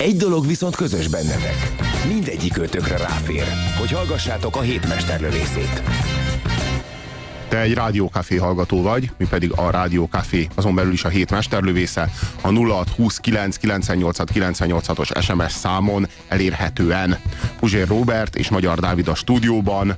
Egy dolog viszont közös bennetek. Mindegyik ötökre ráfér, hogy hallgassátok a hétmesterlövészét. Te egy rádiókafé hallgató vagy, mi pedig a rádiókafé, azon belül is a hét mesterlövésze, a 0629 98 os SMS számon elérhetően. Puzsér Robert és Magyar Dávid a stúdióban,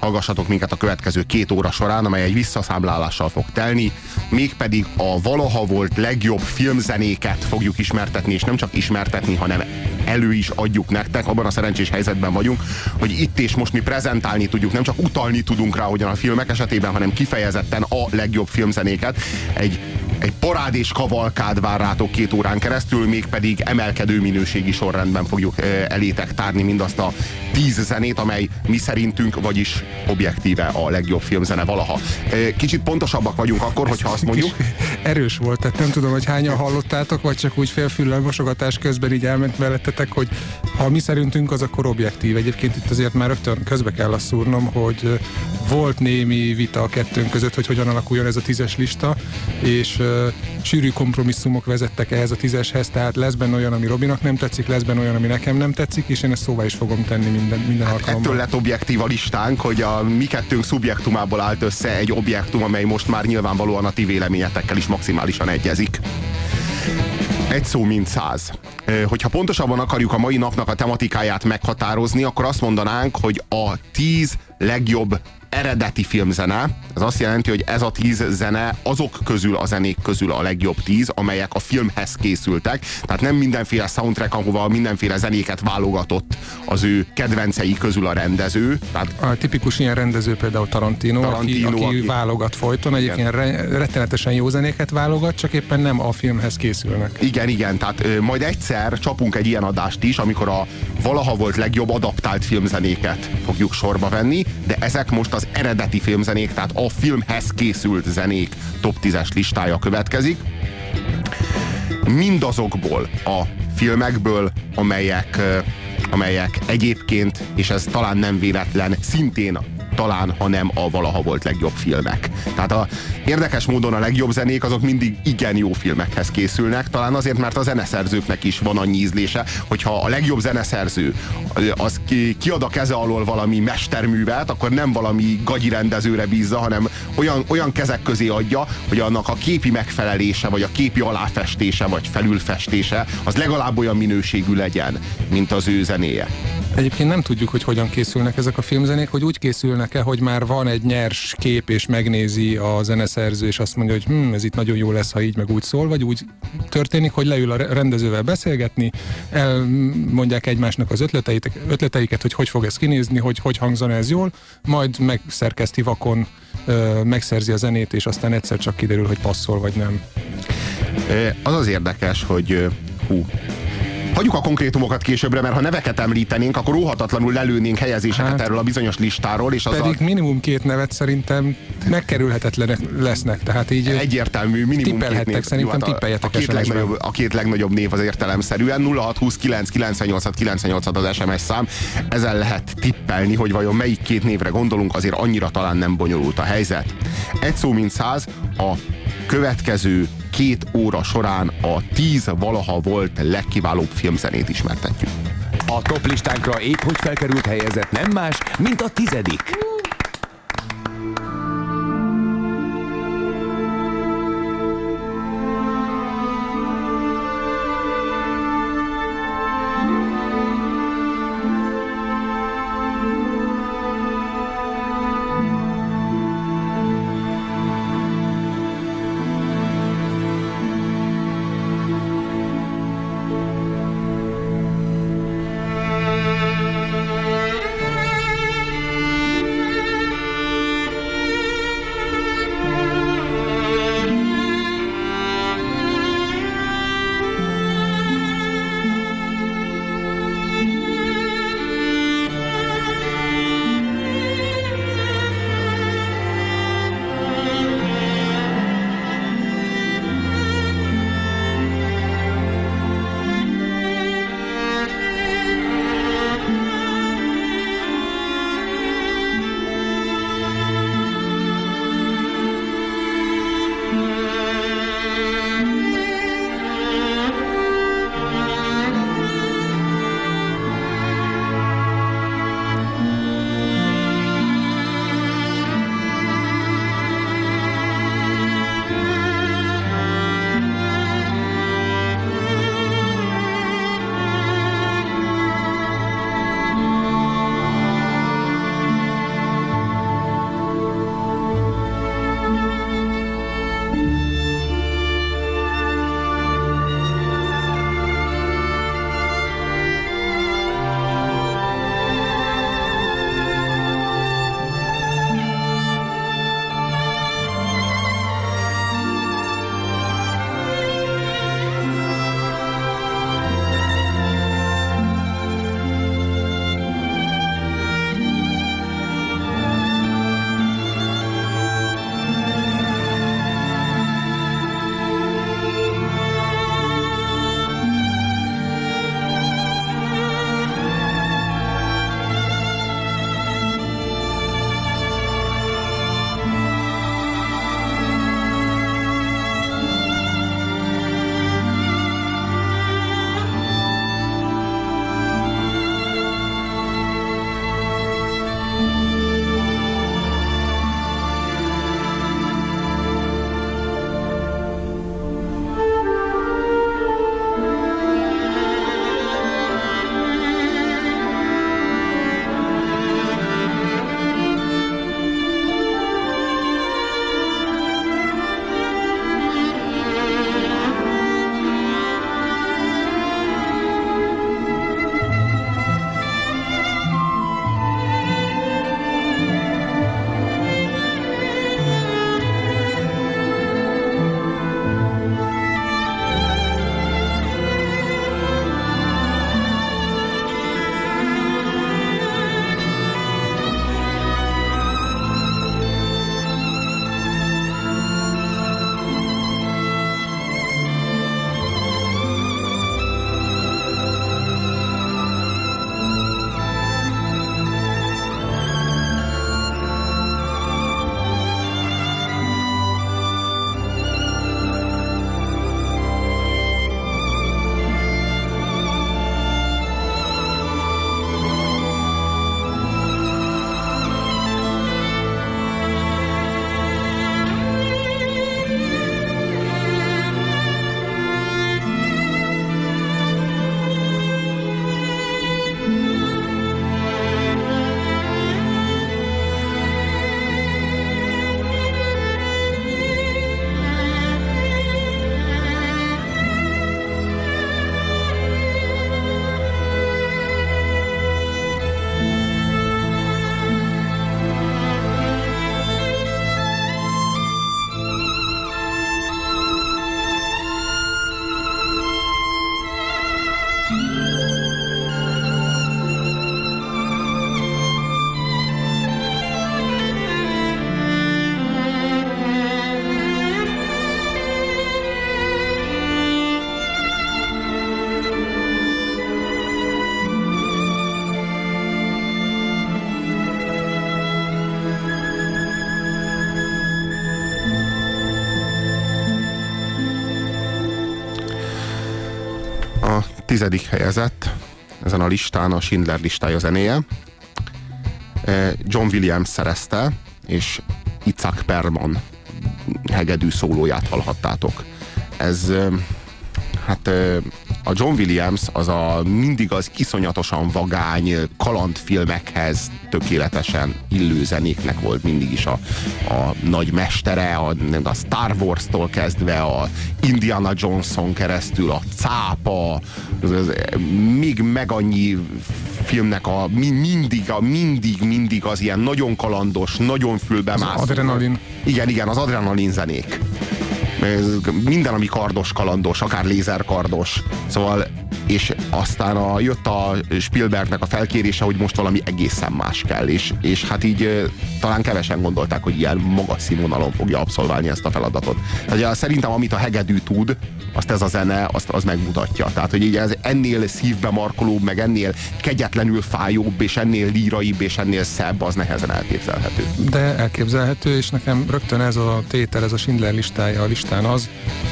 hallgassatok minket a következő két óra során, amely egy visszaszámlálással fog telni, mégpedig a valaha volt legjobb filmzenéket fogjuk ismertetni, és nem csak ismertetni, hanem elő is adjuk nektek, abban a szerencsés helyzetben vagyunk, hogy itt és most mi prezentálni tudjuk, nem csak utalni tudunk rá, hogyan a filmek esetében, hanem kifejezetten a legjobb filmzenéket. Egy egy parádés kavalkád vár rátok két órán keresztül, mégpedig emelkedő minőségi sorrendben fogjuk elétek tárni mindazt a tíz zenét, amely mi szerintünk, vagyis objektíve a legjobb filmzene valaha. Kicsit pontosabbak vagyunk akkor, hogyha azt mondjuk. Erős volt, tehát nem tudom, hogy hányan hallottátok, vagy csak úgy félfüllel mosogatás közben így elment mellettetek, hogy ha mi szerintünk, az akkor objektív. Egyébként itt azért már rögtön közbe kell azt szúrnom, hogy volt némi vita a kettőnk között, hogy hogyan alakuljon ez a tízes lista, és uh, sűrű kompromisszumok vezettek ehhez a tízeshez, tehát lesz benne olyan, ami Robinak nem tetszik, lesz benne olyan, ami nekem nem tetszik, és én ezt szóvá is fogom tenni minden, minden hát alkalommal. Ettől lett objektív a listánk, hogy a mi kettőnk szubjektumából állt össze egy objektum, amely most már nyilvánvalóan a ti véleményetekkel is maximálisan egyezik. Egy szó, mint száz. Hogyha pontosabban akarjuk a mai napnak a tematikáját meghatározni, akkor azt mondanánk, hogy a tíz legjobb eredeti filmzene. Ez azt jelenti, hogy ez a tíz zene azok közül a zenék közül a legjobb tíz, amelyek a filmhez készültek. Tehát nem mindenféle soundtrack, ahova mindenféle zenéket válogatott az ő kedvencei közül a rendező. Tehát a tipikus ilyen rendező például Tarantino, Tarantino aki, aki, aki válogat folyton, egyébként re, rettenetesen jó zenéket válogat, csak éppen nem a filmhez készülnek. Igen, igen, tehát ö, majd egyszer csapunk egy ilyen adást is, amikor a valaha volt legjobb adaptált filmzenéket fogjuk sorba venni, de ezek most az eredeti filmzenék, tehát a filmhez készült zenék top 10-es listája következik. Mindazokból a filmekből, amelyek, amelyek egyébként, és ez talán nem véletlen, szintén talán, ha nem a valaha volt legjobb filmek. Tehát a érdekes módon a legjobb zenék azok mindig igen jó filmekhez készülnek, talán azért, mert a zeneszerzőknek is van annyi ízlése, hogyha a legjobb zeneszerző az kiad a keze alól valami mesterművet, akkor nem valami gagyi rendezőre bízza, hanem olyan, olyan kezek közé adja, hogy annak a képi megfelelése, vagy a képi aláfestése, vagy felülfestése, az legalább olyan minőségű legyen, mint az ő zenéje. Egyébként nem tudjuk, hogy hogyan készülnek ezek a filmzenék, hogy úgy készülnek-e, hogy már van egy nyers kép, és megnézi a zeneszerző, és azt mondja, hogy hm, ez itt nagyon jó lesz, ha így meg úgy szól, vagy úgy történik, hogy leül a rendezővel beszélgetni, elmondják egymásnak az ötleteit, ötleteiket, hogy hogy fog ez kinézni, hogy hogy hangzana ez jól, majd megszerkeszti vakon, megszerzi a zenét, és aztán egyszer csak kiderül, hogy passzol, vagy nem. Az az érdekes, hogy hú, Hagyjuk a konkrétumokat későbbre, mert ha neveket említenénk, akkor óhatatlanul lelőnénk helyezéseket hát, erről a bizonyos listáról. És az pedig a... minimum két nevet szerintem megkerülhetetlenek lesznek. Tehát így egyértelmű, minimum két név. Szerintem Jó, hát a, a, két legnagyobb, a két legnagyobb név az értelemszerűen 0629 98 98 az SMS szám. Ezen lehet tippelni, hogy vajon melyik két névre gondolunk, azért annyira talán nem bonyolult a helyzet. Egy szó mint száz, a következő két óra során a tíz valaha volt legkiválóbb filmzenét ismertetjük. A top listánkra épp hogy felkerült helyezett nem más, mint a tizedik. Tizedik helyezett ezen a listán a Schindler listája zenéje. John Williams szerezte, és Itzhak Perman hegedű szólóját hallhattátok. Ez hát a John Williams az a mindig az iszonyatosan vagány kalandfilmekhez tökéletesen illő zenéknek volt mindig is a, a nagy mestere, a, a Star Wars-tól kezdve a Indiana Johnson keresztül, a cápa, az, az, még meg annyi filmnek a mindig, a mindig, mindig az ilyen nagyon kalandos, nagyon fülbemászó. Az adrenalin. Igen, igen, az adrenalin zenék minden, ami kardos, kalandos, akár lézerkardos. Szóval és aztán a, jött a Spielbergnek a felkérése, hogy most valami egészen más kell, és, és hát így talán kevesen gondolták, hogy ilyen magas színvonalon fogja abszolválni ezt a feladatot. Tehát szerintem, amit a hegedű tud, azt ez a zene, azt az megmutatja. Tehát, hogy így ez ennél szívbe markolóbb, meg ennél kegyetlenül fájóbb, és ennél líraibb, és ennél szebb, az nehezen elképzelhető. De elképzelhető, és nekem rögtön ez a tétel, ez a Schindler listája a listán az,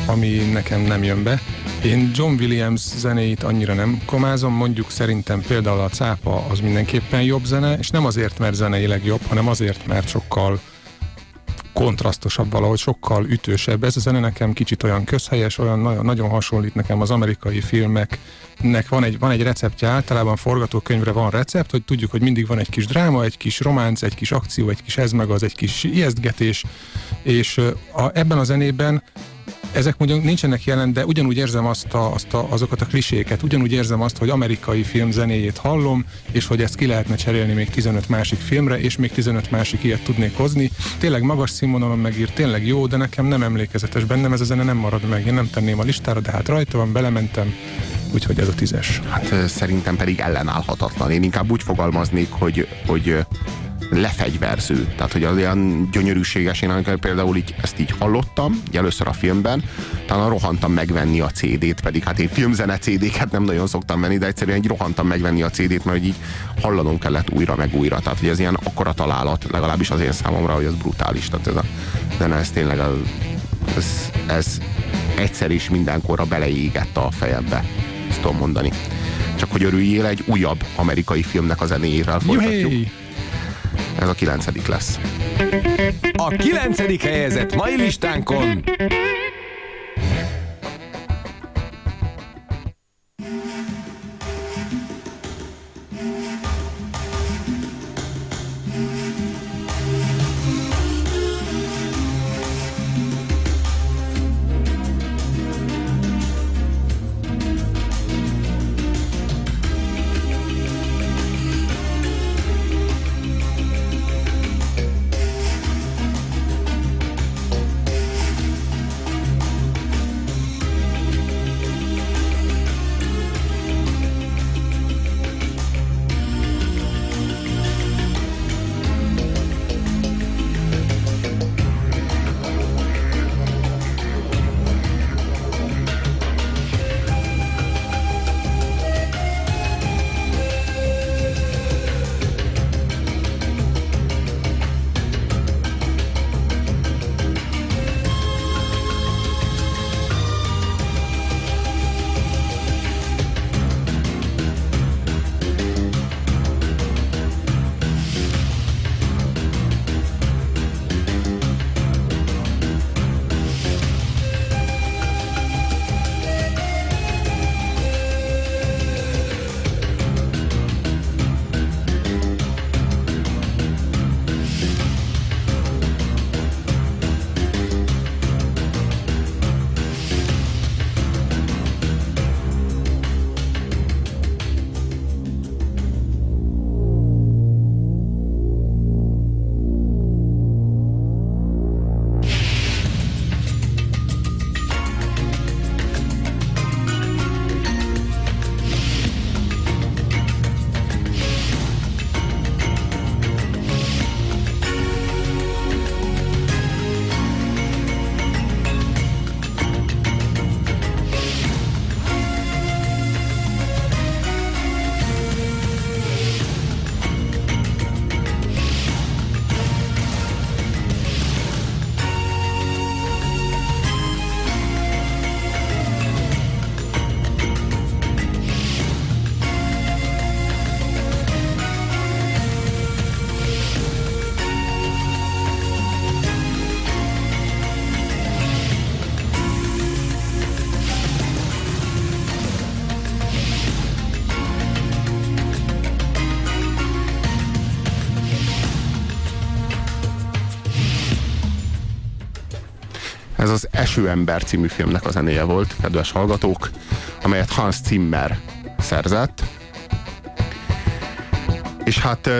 ami nekem nem jön be. Én John Williams zenéit annyira nem komázom, mondjuk szerintem például a cápa az mindenképpen jobb zene, és nem azért, mert zeneileg jobb, hanem azért, mert sokkal kontrasztosabb valahogy, sokkal ütősebb. Ez a zene nekem kicsit olyan közhelyes, olyan nagyon, nagyon hasonlít nekem az amerikai filmeknek. Van egy, van egy receptje, általában forgatókönyvre van recept, hogy tudjuk, hogy mindig van egy kis dráma, egy kis románc, egy kis akció, egy kis ez meg az, egy kis ijesztgetés, és a, ebben a zenében ezek mondjuk nincsenek jelen, de ugyanúgy érzem azt a, azt a, azokat a kliséket, ugyanúgy érzem azt, hogy amerikai film zenéjét hallom, és hogy ezt ki lehetne cserélni még 15 másik filmre, és még 15 másik ilyet tudnék hozni. Tényleg magas színvonalon megír, tényleg jó, de nekem nem emlékezetes bennem, ez a zene nem marad meg. Én nem tenném a listára, de hát rajta van, belementem, úgyhogy ez a tízes. Hát szerintem pedig ellenállhatatlan. Én inkább úgy fogalmaznék, hogy, hogy lefegyverző. Tehát, hogy az olyan gyönyörűséges, én amikor például így, ezt így hallottam, így először a filmben, talán rohantam megvenni a CD-t, pedig hát én filmzene CD-ket nem nagyon szoktam venni, de egyszerűen így rohantam megvenni a CD-t, mert így hallanom kellett újra meg újra. Tehát, hogy ez ilyen akkora találat, legalábbis az én számomra, hogy ez brutális. Tehát ez a zene, ez tényleg a, ez, ez egyszer is mindenkorra beleégett a fejembe. Ezt tudom mondani. Csak hogy örüljél egy újabb amerikai filmnek a zenéjével folytatjuk. Juhé! Ez a kilencedik lesz. A kilencedik helyezett mai listánkon az Eső ember című filmnek a zenéje volt, kedves hallgatók, amelyet Hans Zimmer szerzett. És hát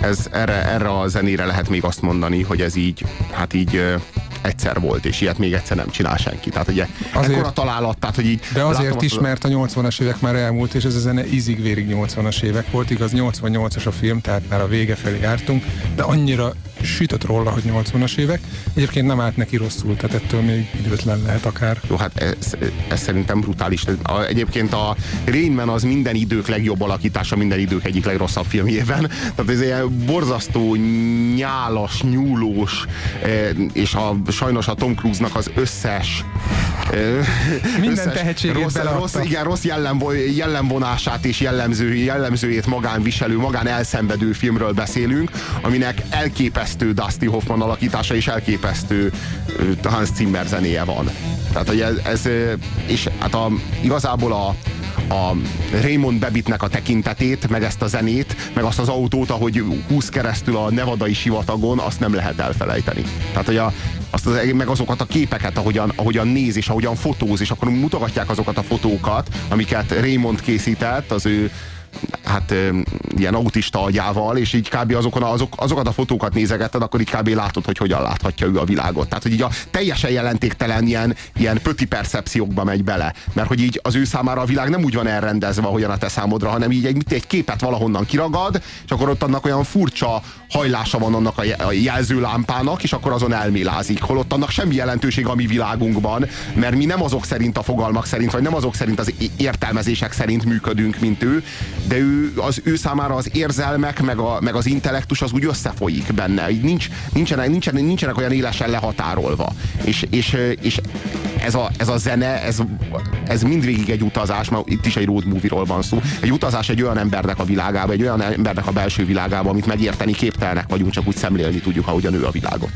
ez, erre, erre a zenére lehet még azt mondani, hogy ez így, hát így egyszer volt, és ilyet még egyszer nem csinál senki. Tehát ugye azért, ekkora találat, tehát hogy így... De azért is, mert a 80-as évek már elmúlt, és ez a zene ízig-vérig 80-as évek volt, igaz 88-as a film, tehát már a vége felé jártunk, de annyira sütött róla, hogy 80-as évek. Egyébként nem állt neki rosszul, tehát ettől még időtlen lehet akár. Jó, hát ez, ez szerintem brutális. Egyébként a Rainman az minden idők legjobb alakítása, minden idők egyik legrosszabb filmjében. Tehát ez ilyen borzasztó, nyálas, nyúlós, eh, és a, sajnos a Tom Cruise-nak az összes minden összes tehetségét rossz, rossz, igen, rossz jellemvo, jellemvonását és jellemző, jellemzőjét magán viselő, magán elszenvedő filmről beszélünk, aminek elképesztő Dusty Hoffman alakítása és elképesztő Hans Zimmer zenéje van. Tehát, hogy ez, ez és hát a, igazából a, a Raymond Bebitnek a tekintetét, meg ezt a zenét, meg azt az autót, ahogy húz keresztül a nevadai sivatagon, azt nem lehet elfelejteni. Tehát, hogy a, azt az, meg azokat a képeket, ahogyan, ahogyan néz és ahogyan fotóz, és akkor mutogatják azokat a fotókat, amiket Raymond készített, az ő hát ilyen autista agyával, és így kb. Azokon, azok, azokat a fotókat nézegetted, akkor így kb. látod, hogy hogyan láthatja ő a világot. Tehát, hogy így a teljesen jelentéktelen ilyen, ilyen pöti percepciókba megy bele. Mert hogy így az ő számára a világ nem úgy van elrendezve, ahogyan a te számodra, hanem így egy, egy képet valahonnan kiragad, és akkor ott annak olyan furcsa hajlása van annak a jelzőlámpának, és akkor azon elmélázik. Holott annak semmi jelentőség a mi világunkban, mert mi nem azok szerint a fogalmak szerint, vagy nem azok szerint az értelmezések szerint működünk, mint ő, de ő, az ő számára az érzelmek, meg, a, meg az intellektus az úgy összefolyik benne. Így nincs, nincsenek, nincsenek, nincsenek olyan élesen lehatárolva. És, és, és ez, a, ez a zene, ez, ez mindvégig egy utazás, mert itt is egy road movie-ról van szó. Egy utazás egy olyan embernek a világába, egy olyan embernek a belső világába, amit megérteni képtelnek vagyunk, csak úgy szemlélni tudjuk, ahogyan ő a világot.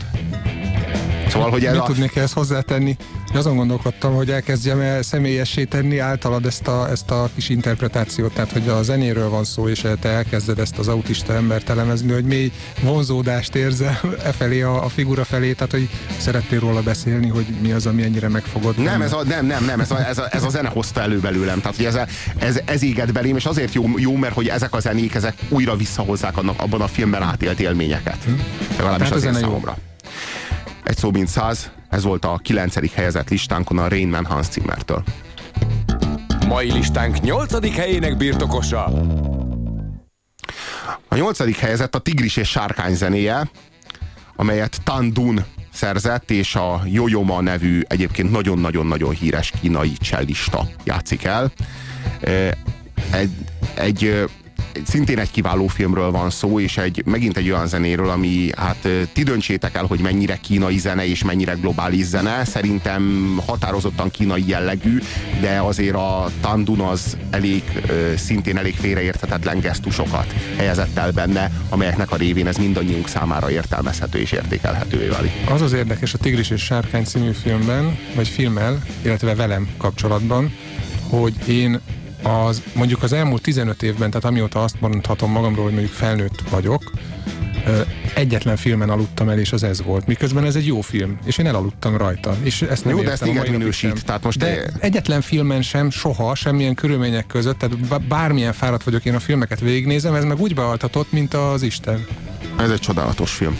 Szóval, hogy ez a... tudnék ezt hozzátenni? Azon gondolkodtam, hogy elkezdjem el személyessé tenni általad ezt a, ezt a kis interpretációt, tehát hogy a zenéről van szó, és te elkezded ezt az autista embert elemezni, hogy mély vonzódást érzel e felé, a, a figura felé, tehát hogy szeretnél róla beszélni, hogy mi az, ami ennyire megfogod. Nem, ez a, nem, nem, nem, ez a, ez a, ez a zene hozta elő belőlem, tehát hogy ez, ez, ez éget belém, és azért jó, jó, mert hogy ezek a zenék, ezek újra visszahozzák annak, abban a filmben átélt élményeket. Hm? Legalábbis az én számomra. Jó. Egy szó mint száz, ez volt a kilencedik helyezett listánkon a Rain Man Hans Zimmertől. Mai listánk nyolcadik helyének birtokosa. A nyolcadik helyezett a Tigris és Sárkány zenéje, amelyet Tandun szerzett, és a Joyoma nevű egyébként nagyon-nagyon-nagyon híres kínai csellista játszik el. Egy, egy szintén egy kiváló filmről van szó, és egy, megint egy olyan zenéről, ami hát ti döntsétek el, hogy mennyire kínai zene és mennyire globális zene. Szerintem határozottan kínai jellegű, de azért a Tandun az elég, szintén elég félreérthetetlen gesztusokat helyezett el benne, amelyeknek a révén ez mindannyiunk számára értelmezhető és értékelhetővé válik. Az az érdekes a Tigris és Sárkány című filmben, vagy filmmel, illetve velem kapcsolatban, hogy én az mondjuk az elmúlt 15 évben, tehát amióta azt mondhatom magamról, hogy mondjuk felnőtt vagyok, egyetlen filmen aludtam el, és az ez volt. Miközben ez egy jó film, és én elaludtam rajta. És ezt nem jó, de ezt igen minősít. Tehát most de egyetlen filmen sem, soha, semmilyen körülmények között, tehát bármilyen fáradt vagyok, én a filmeket végignézem, ez meg úgy bealtatott, mint az Isten. Ez egy csodálatos film.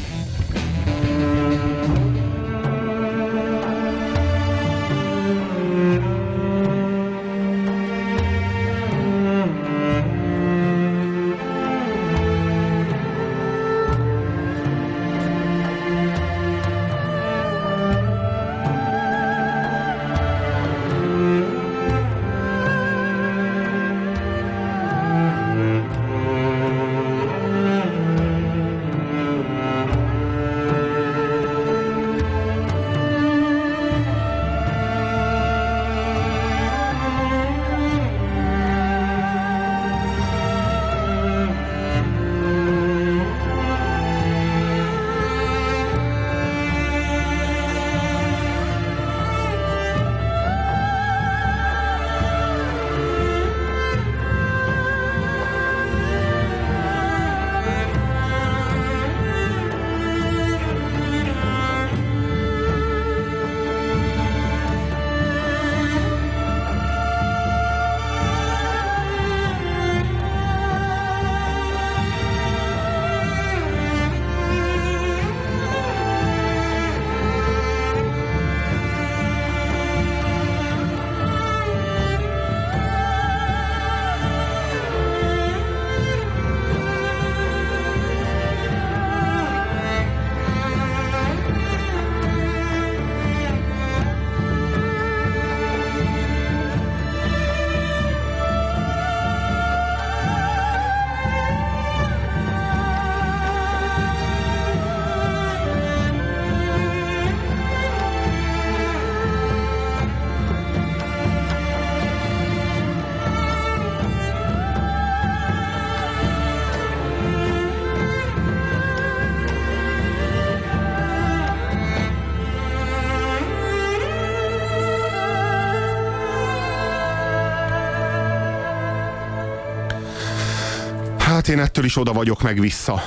Hát én ettől is oda vagyok meg vissza.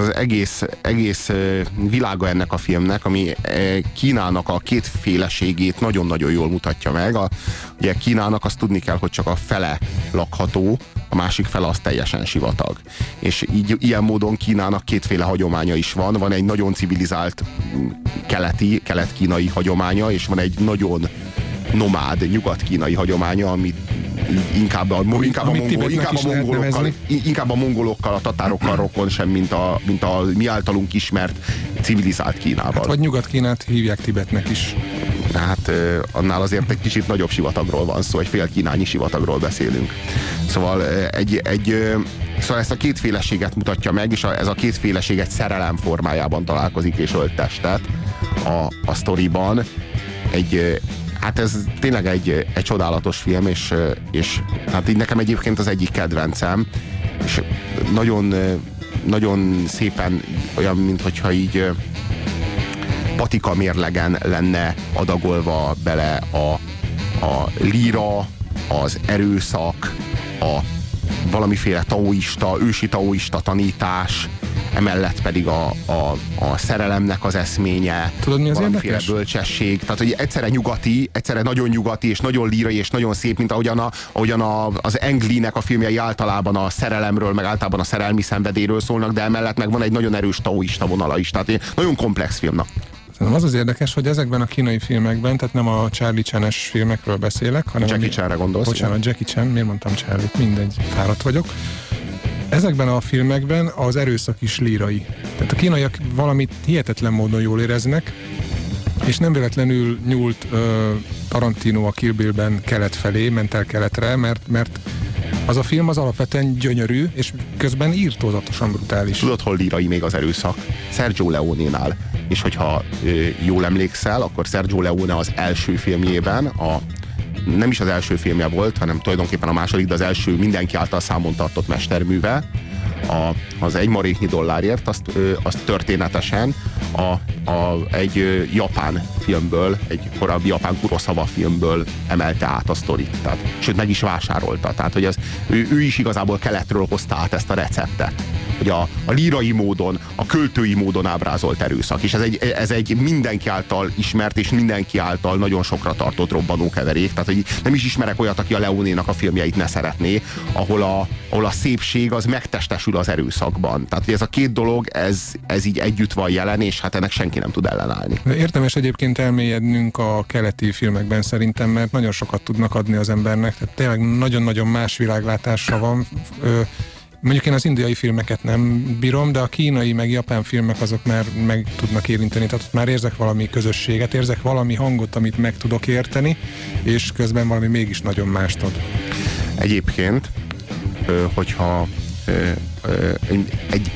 Az egész, egész világa ennek a filmnek, ami Kínának a kétféleségét nagyon-nagyon jól mutatja meg. A, ugye Kínának azt tudni kell, hogy csak a fele lakható, a másik fele az teljesen sivatag. És így, ilyen módon Kínának kétféle hagyománya is van. Van egy nagyon civilizált keleti, kelet-kínai hagyománya, és van egy nagyon nomád, nyugat-kínai hagyománya, amit inkább a, inkább a, mongol, inkább a mongolokkal, inkább a mongolokkal, a tatárokkal rokon sem, mint a, mint a mi általunk ismert civilizált Kínával. Hát, vagy Nyugat-Kínát hívják Tibetnek is. Hát annál azért egy kicsit nagyobb sivatagról van szó, egy fél kínányi sivatagról beszélünk. Szóval egy, egy Szóval ezt a kétféleséget mutatja meg, és a, ez a kétféleség egy szerelem formájában találkozik és ölt testet a, a sztoriban. Egy, Hát ez tényleg egy, egy csodálatos film, és, és hát így nekem egyébként az egyik kedvencem, és nagyon, nagyon szépen olyan, mintha így patika mérlegen lenne adagolva bele a, a líra, az erőszak, a valamiféle taoista, ősi taoista tanítás, emellett pedig a, a, a szerelemnek az eszménye, Tudod, mi az érdekes? bölcsesség, tehát hogy egyszerre nyugati, egyszerre nagyon nyugati, és nagyon lírai, és nagyon szép, mint ahogyan, a, ahogyan a, az Englinek a filmjei általában a szerelemről, meg általában a szerelmi szenvedéről szólnak, de emellett meg van egy nagyon erős taoista vonala is, tehát nagyon komplex filmnak. Az az érdekes, hogy ezekben a kínai filmekben, tehát nem a Charlie chan filmekről beszélek, hanem... Jackie Chanre gondolsz? Bocsánat, Jackie Chan, miért mondtam Charlie? Mindegy, fáradt vagyok Ezekben a filmekben az erőszak is lírai. Tehát a kínaiak valamit hihetetlen módon jól éreznek, és nem véletlenül nyúlt uh, Tarantino a Kill Bill-ben kelet felé, ment el keletre, mert, mert az a film az alapvetően gyönyörű, és közben írtózatosan brutális. Tudod, hol lírai még az erőszak? Sergio Leone-nál. És hogyha ö, jól emlékszel, akkor Sergio Leone az első filmjében, a nem is az első filmje volt, hanem tulajdonképpen a második, de az első mindenki által számon tartott mesterműve, a, az egy maréknyi dollárért, azt, azt történetesen a, a, egy japán filmből, egy korábbi japán Kurosawa filmből emelte át a sztorit. Tehát, sőt, meg is vásárolta. Tehát, hogy az, ő, ő is igazából keletről hozta át ezt a receptet hogy a, a lírai módon, a költői módon ábrázolt erőszak. És ez egy, ez egy mindenki által ismert és mindenki által nagyon sokra tartott robbanókeverék. Tehát, hogy nem is ismerek olyat, aki a Leonénak a filmjeit ne szeretné, ahol a, ahol a szépség az megtestesül az erőszakban. Tehát, hogy ez a két dolog, ez, ez így együtt van jelen, és hát ennek senki nem tud ellenállni. Értemes egyébként elmélyednünk a keleti filmekben szerintem, mert nagyon sokat tudnak adni az embernek. Tehát tényleg nagyon-nagyon más világlátása van. Ö, Mondjuk én az indiai filmeket nem bírom, de a kínai meg japán filmek azok már meg tudnak érinteni, tehát ott már érzek valami közösséget, érzek valami hangot, amit meg tudok érteni, és közben valami mégis nagyon mást ad. Egyébként, hogyha egy, egy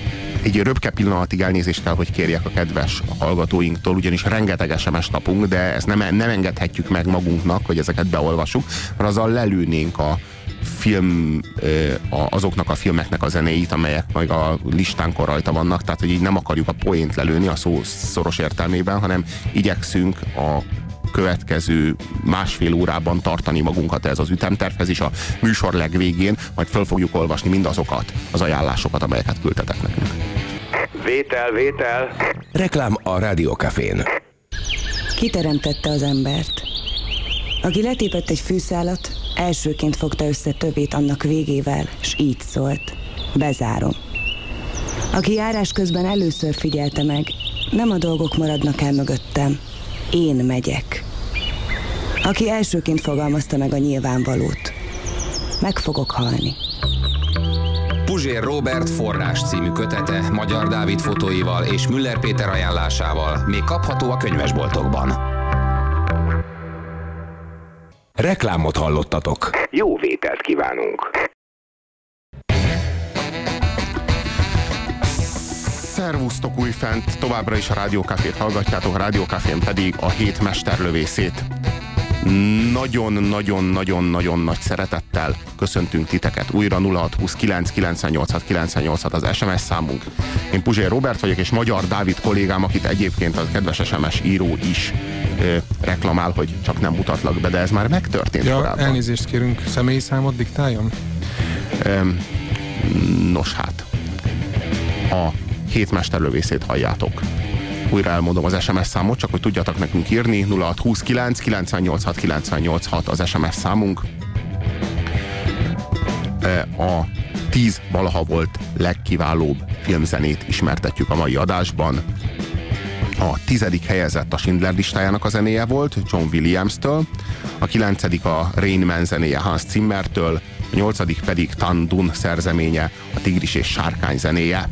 röpke pillanatig elnézést kell, hogy kérjek a kedves hallgatóinktól, ugyanis rengeteg SMS napunk, de ezt nem, nem engedhetjük meg magunknak, hogy ezeket beolvasuk, mert azzal lelőnénk a, film, azoknak a filmeknek a zenéit, amelyek majd a listánkon rajta vannak, tehát hogy így nem akarjuk a poént lelőni a szó szoros értelmében, hanem igyekszünk a következő másfél órában tartani magunkat ez az ütemtervhez, és a műsor legvégén majd föl fogjuk olvasni mindazokat az ajánlásokat, amelyeket küldtetek nekünk. Vétel, vétel. Reklám a Rádiókafén. Kiteremtette az embert. Aki letépett egy fűszálat, Elsőként fogta össze többét annak végével, s így szólt. Bezárom. Aki járás közben először figyelte meg, nem a dolgok maradnak el mögöttem, én megyek. Aki elsőként fogalmazta meg a nyilvánvalót, meg fogok halni. Puzsér Robert forrás című kötete Magyar Dávid fotóival és Müller Péter ajánlásával még kapható a könyvesboltokban. Reklámot hallottatok. Jó vételt kívánunk. Szervusztok újfent, továbbra is a Rádiókafét hallgatjátok, a Rádiókafén pedig a hét mesterlövészét. Nagyon-nagyon-nagyon-nagyon nagy szeretettel köszöntünk titeket. Újra 0629 986 986 az SMS számunk. Én Puzsér Robert vagyok, és Magyar Dávid kollégám, akit egyébként a kedves SMS író is ö, reklamál, hogy csak nem mutatlak be, de ez már megtörtént ja, korábban. elnézést kérünk, személyi számot diktáljon? Ö, Nos hát, a hét mesterlövészét halljátok. Újra elmondom az SMS számot, csak hogy tudjatok nekünk írni. 0629 986 986 az SMS számunk. A 10 valaha volt legkiválóbb filmzenét ismertetjük a mai adásban. A tizedik helyezett a Schindler listájának a zenéje volt, John Williams-től, a kilencedik a Rain Man zenéje Hans Zimmertől, a nyolcadik pedig Tan Dun szerzeménye, a Tigris és Sárkány zenéje.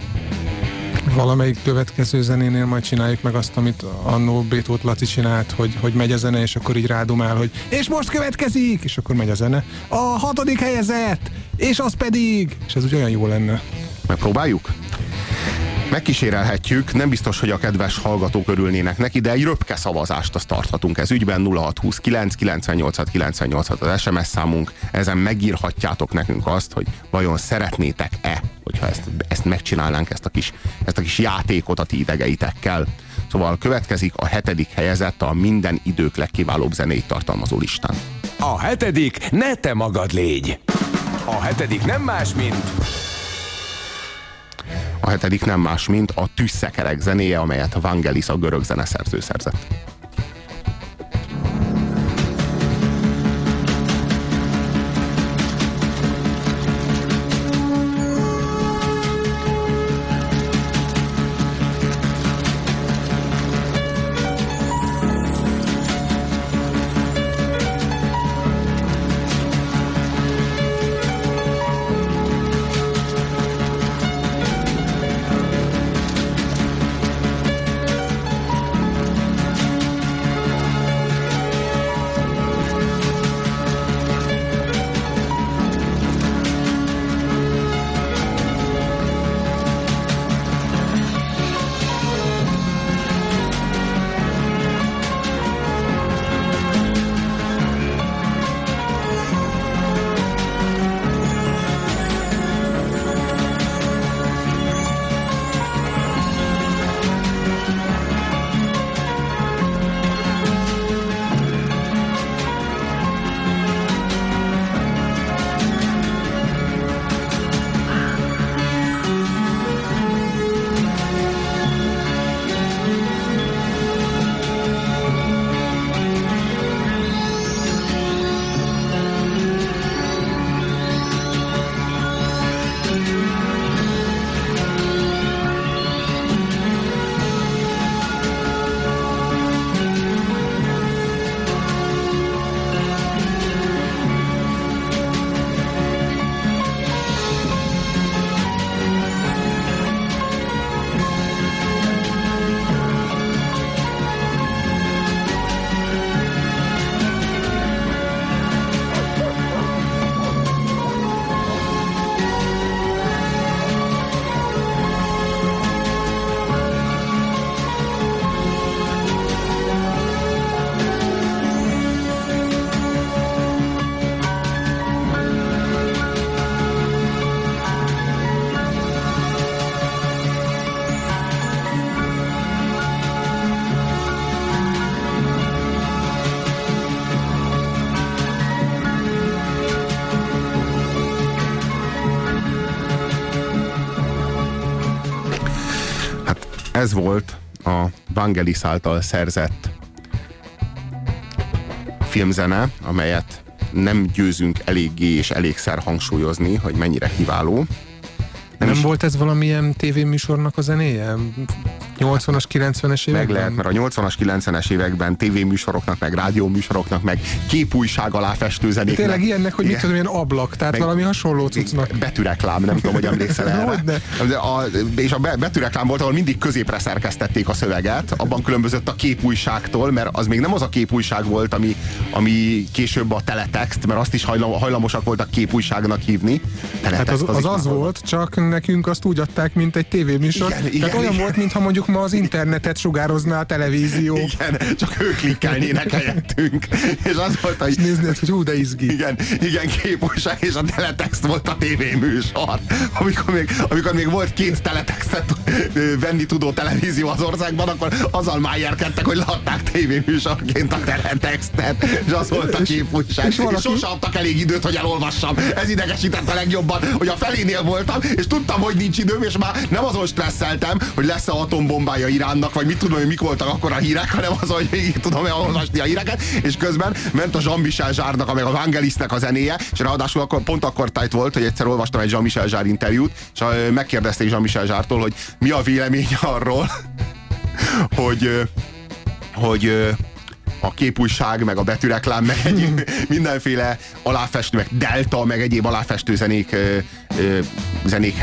Valamelyik következő zenénél majd csináljuk meg azt, amit annó Bétót Laci csinált, hogy, hogy megy a zene, és akkor így rádumál, hogy és most következik, és akkor megy a zene. A hatodik helyezett, és az pedig, és ez úgy olyan jó lenne. Megpróbáljuk? Megkísérelhetjük, nem biztos, hogy a kedves hallgatók örülnének neki, de egy röpke szavazást azt tarthatunk ez ügyben 0629 98 98 az SMS számunk, ezen megírhatjátok nekünk azt, hogy vajon szeretnétek-e, hogyha ezt, ezt megcsinálnánk, ezt a, kis, ezt a kis játékot a ti idegeitekkel. Szóval következik a hetedik helyezett a minden idők legkiválóbb zenét tartalmazó listán. A hetedik ne te magad légy! A hetedik nem más, mint a hetedik nem más, mint a Tüsszekerek zenéje, amelyet Vangelis a görög zeneszerző szerzett. Ez volt a Vangelis által szerzett filmzene, amelyet nem győzünk eléggé és elégszer hangsúlyozni, hogy mennyire kiváló. Nem, nem is... volt ez valamilyen tévéműsornak a zenéje? 80-as, 90-es években? Meg lehet, mert a 80-as, 90-es években tévéműsoroknak, meg rádióműsoroknak, meg képújság alá festő zenéknek. Tényleg ilyennek, hogy mit tudom, ilyen ablak, tehát meg valami hasonló cuccnak. Betűreklám, nem tudom, hogy emlékszel erre. De a, és a betűreklám volt, ahol mindig középre szerkesztették a szöveget, abban különbözött a képújságtól, mert az még nem az a képújság volt, ami, ami később a teletext, mert azt is hajlam, hajlamosak voltak képújságnak hívni. Hát az az, az, az volt, csak nekünk azt úgy adták, mint egy tévéműsor. Igen, Tehát igen, olyan igen. volt, mintha mondjuk ma az internetet sugározná a televízió. Igen, csak ők klikkelnének helyettünk. És az volt, hogy... Néznéd, hogy hú, de izgi. Igen, igen, képújság és a teletext volt a tévéműsor. Amikor még, amikor még volt két teletextet venni tudó televízió az országban, akkor azzal májerkedtek, hogy leadták tévéműsorként a teletextet, és az volt a képújság. És, valaki... és sose adtak elég időt, hogy elolvassam. Ez idegesített a legjobban, hogy a felénél voltam, és tudtam, hogy nincs időm, és már nem azon stresszeltem, hogy lesz-e atombombája Iránnak, vagy mit tudom, hogy mik voltak akkor a hírek, hanem az, hogy végig tudom elolvasni a híreket, és közben ment a Jean-Michel Zsárnak, meg a Vangelisnek a zenéje, és ráadásul akkor, pont akkor tájt volt, hogy egyszer olvastam egy Jean-Michel Zsár interjút, és megkérdezték Jean-Michel Zsártól, hogy mi a véleménye arról, hogy, hogy a képújság, meg a betűreklám, meg egyéb mindenféle aláfestő, meg delta, meg egyéb aláfestő zenék, zenék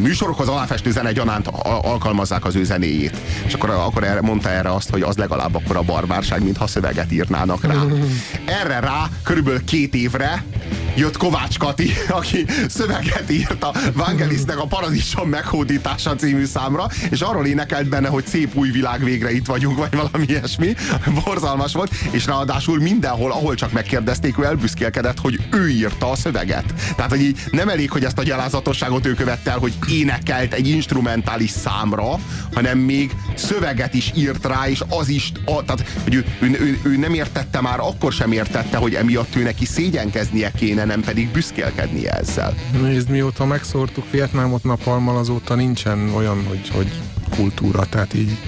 műsorokhoz aláfestő zene gyanánt alkalmazzák az ő zenéjét. És akkor, akkor erre, mondta erre azt, hogy az legalább akkor a barbárság, mintha szöveget írnának rá. Erre rá körülbelül két évre jött Kovács Kati, aki szöveget írt a Vangelisnek a Paradicsom meghódítása című számra, és arról énekelt benne, hogy szép új világ végre itt vagyunk, vagy valami ilyesmi. Borzalmas volt, és ráadásul mindenhol, ahol csak megkérdezték, ő elbüszkélkedett, hogy ő írta a szöveget. Tehát, hogy így nem elég, hogy ezt a gyalázatosságot ő követte el, hogy énekelt egy instrumentális számra, hanem még szöveget is írt rá, és az is, a, tehát, hogy ő, ő, ő, ő nem értette már, akkor sem értette, hogy emiatt ő neki szégyenkeznie kéne, nem pedig büszkélkednie ezzel. Nézd, mióta megszórtuk Vietnámot napalmal, azóta nincsen olyan, hogy, hogy kultúra, tehát így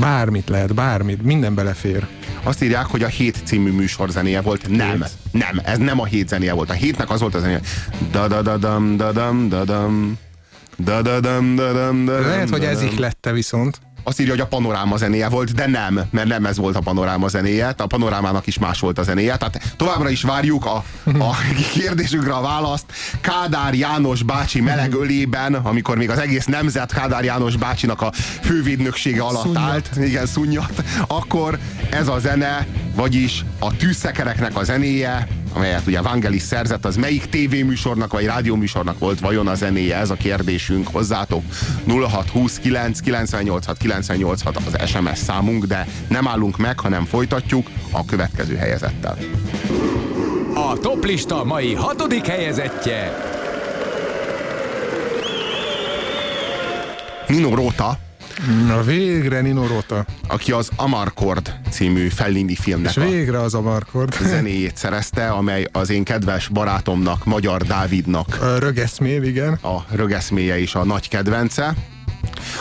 bármit lehet, bármit, minden belefér. Azt írják, hogy a Hét című műsor zenéje volt. Nem, nem, ez nem a Hét zenéje volt. A Hétnek az volt a zenéje. da da da dam da dam da dam da da dam da dam da Lehet, hogy ez lette viszont azt írja, hogy a panoráma zenéje volt, de nem, mert nem ez volt a panoráma zenéje, a panorámának is más volt a zenéje. Tehát továbbra is várjuk a, a kérdésünkre a választ. Kádár János bácsi meleg ölében, amikor még az egész nemzet Kádár János bácsinak a fővédnöksége alatt szunnyat. állt, igen, szunnyat, akkor ez a zene, vagyis a tűzszekereknek a zenéje, amelyet ugye Vangelis szerzett, az melyik tévéműsornak vagy rádióműsornak volt vajon a zenéje? Ez a kérdésünk hozzátok. 0629 986 986 az SMS számunk, de nem állunk meg, hanem folytatjuk a következő helyezettel. A toplista mai hatodik helyezettje. Nino Rota Na végre Nino Rota. Aki az Amarcord című Fellini filmnek És végre az Amarcord. zenéjét szerezte, amely az én kedves barátomnak, Magyar Dávidnak. A rögeszmév, igen. A rögeszméje is a nagy kedvence.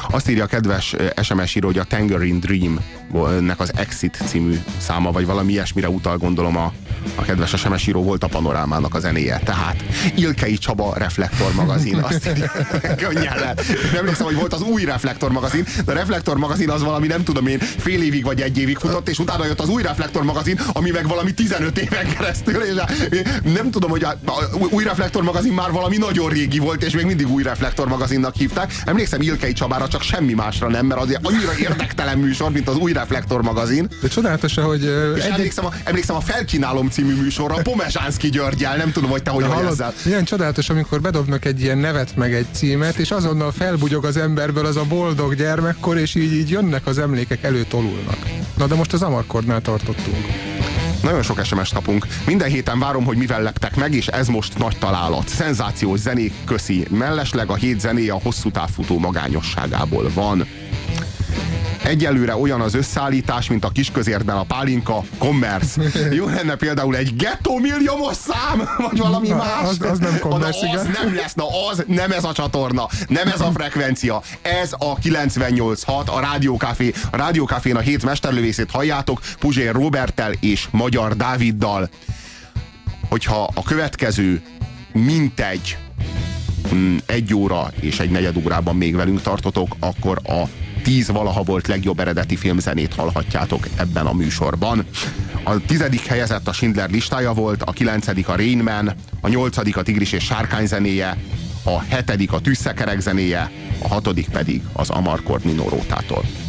Azt írja a kedves SMS író, hogy a Tangerine Dream nek az Exit című száma, vagy valami ilyesmire utal gondolom a, a kedves SMS író volt a panorámának a zenéje. Tehát Ilkei Csaba Reflektor magazin. Azt könnyen lehet. Nem emlékszem, hogy volt az új Reflektor magazin, de a Reflektor magazin az valami nem tudom én fél évig vagy egy évig futott, és utána jött az új Reflektor magazin, ami meg valami 15 éven keresztül, és nem tudom, hogy a, a új Reflektor magazin már valami nagyon régi volt, és még mindig új Reflektor magazinnak hívták. Emlékszem Ilkei Csabára, csak semmi másra nem, mert az annyira érdektelen műsor, mint az új Reflektor magazin. De csodálatos, hogy... És egy... emlékszem, a, emlékszem a Felkínálom című műsorra, Pomezsánszki Györgyel, nem tudom, hogy te hogy vagy ezzel. Milyen csodálatos, amikor bedobnak egy ilyen nevet meg egy címet, és azonnal felbugyog az emberből az a boldog gyermekkor, és így, így jönnek az emlékek, előtolulnak. Na de most az Amarkordnál tartottunk. Nagyon sok SMS kapunk. Minden héten várom, hogy mivel leptek meg, és ez most nagy találat. Szenzációs zenék köszi. Mellesleg a hét zenéje a hosszú távfutó magányosságából van. Egyelőre olyan az összeállítás, mint a kisközértben a pálinka, commerce. Jó lenne például egy gettó milliómos szám, vagy valami na, más. Az, az nem commerce, na, az nem lesz, na az nem ez a csatorna, nem ez a frekvencia. Ez a 98.6, a Rádiókafé. A Rádiókafén a hét mesterlövészét halljátok, Puzsér Robertel és Magyar Dáviddal. Hogyha a következő mintegy mm, egy óra és egy negyed órában még velünk tartotok, akkor a tíz valaha volt legjobb eredeti filmzenét hallhatjátok ebben a műsorban. A tizedik helyezett a Schindler listája volt, a kilencedik a Rain Man, a nyolcadik a Tigris és Sárkány zenéje, a hetedik a Tűzszekerek zenéje, a hatodik pedig az Amarkord Nino Rótától.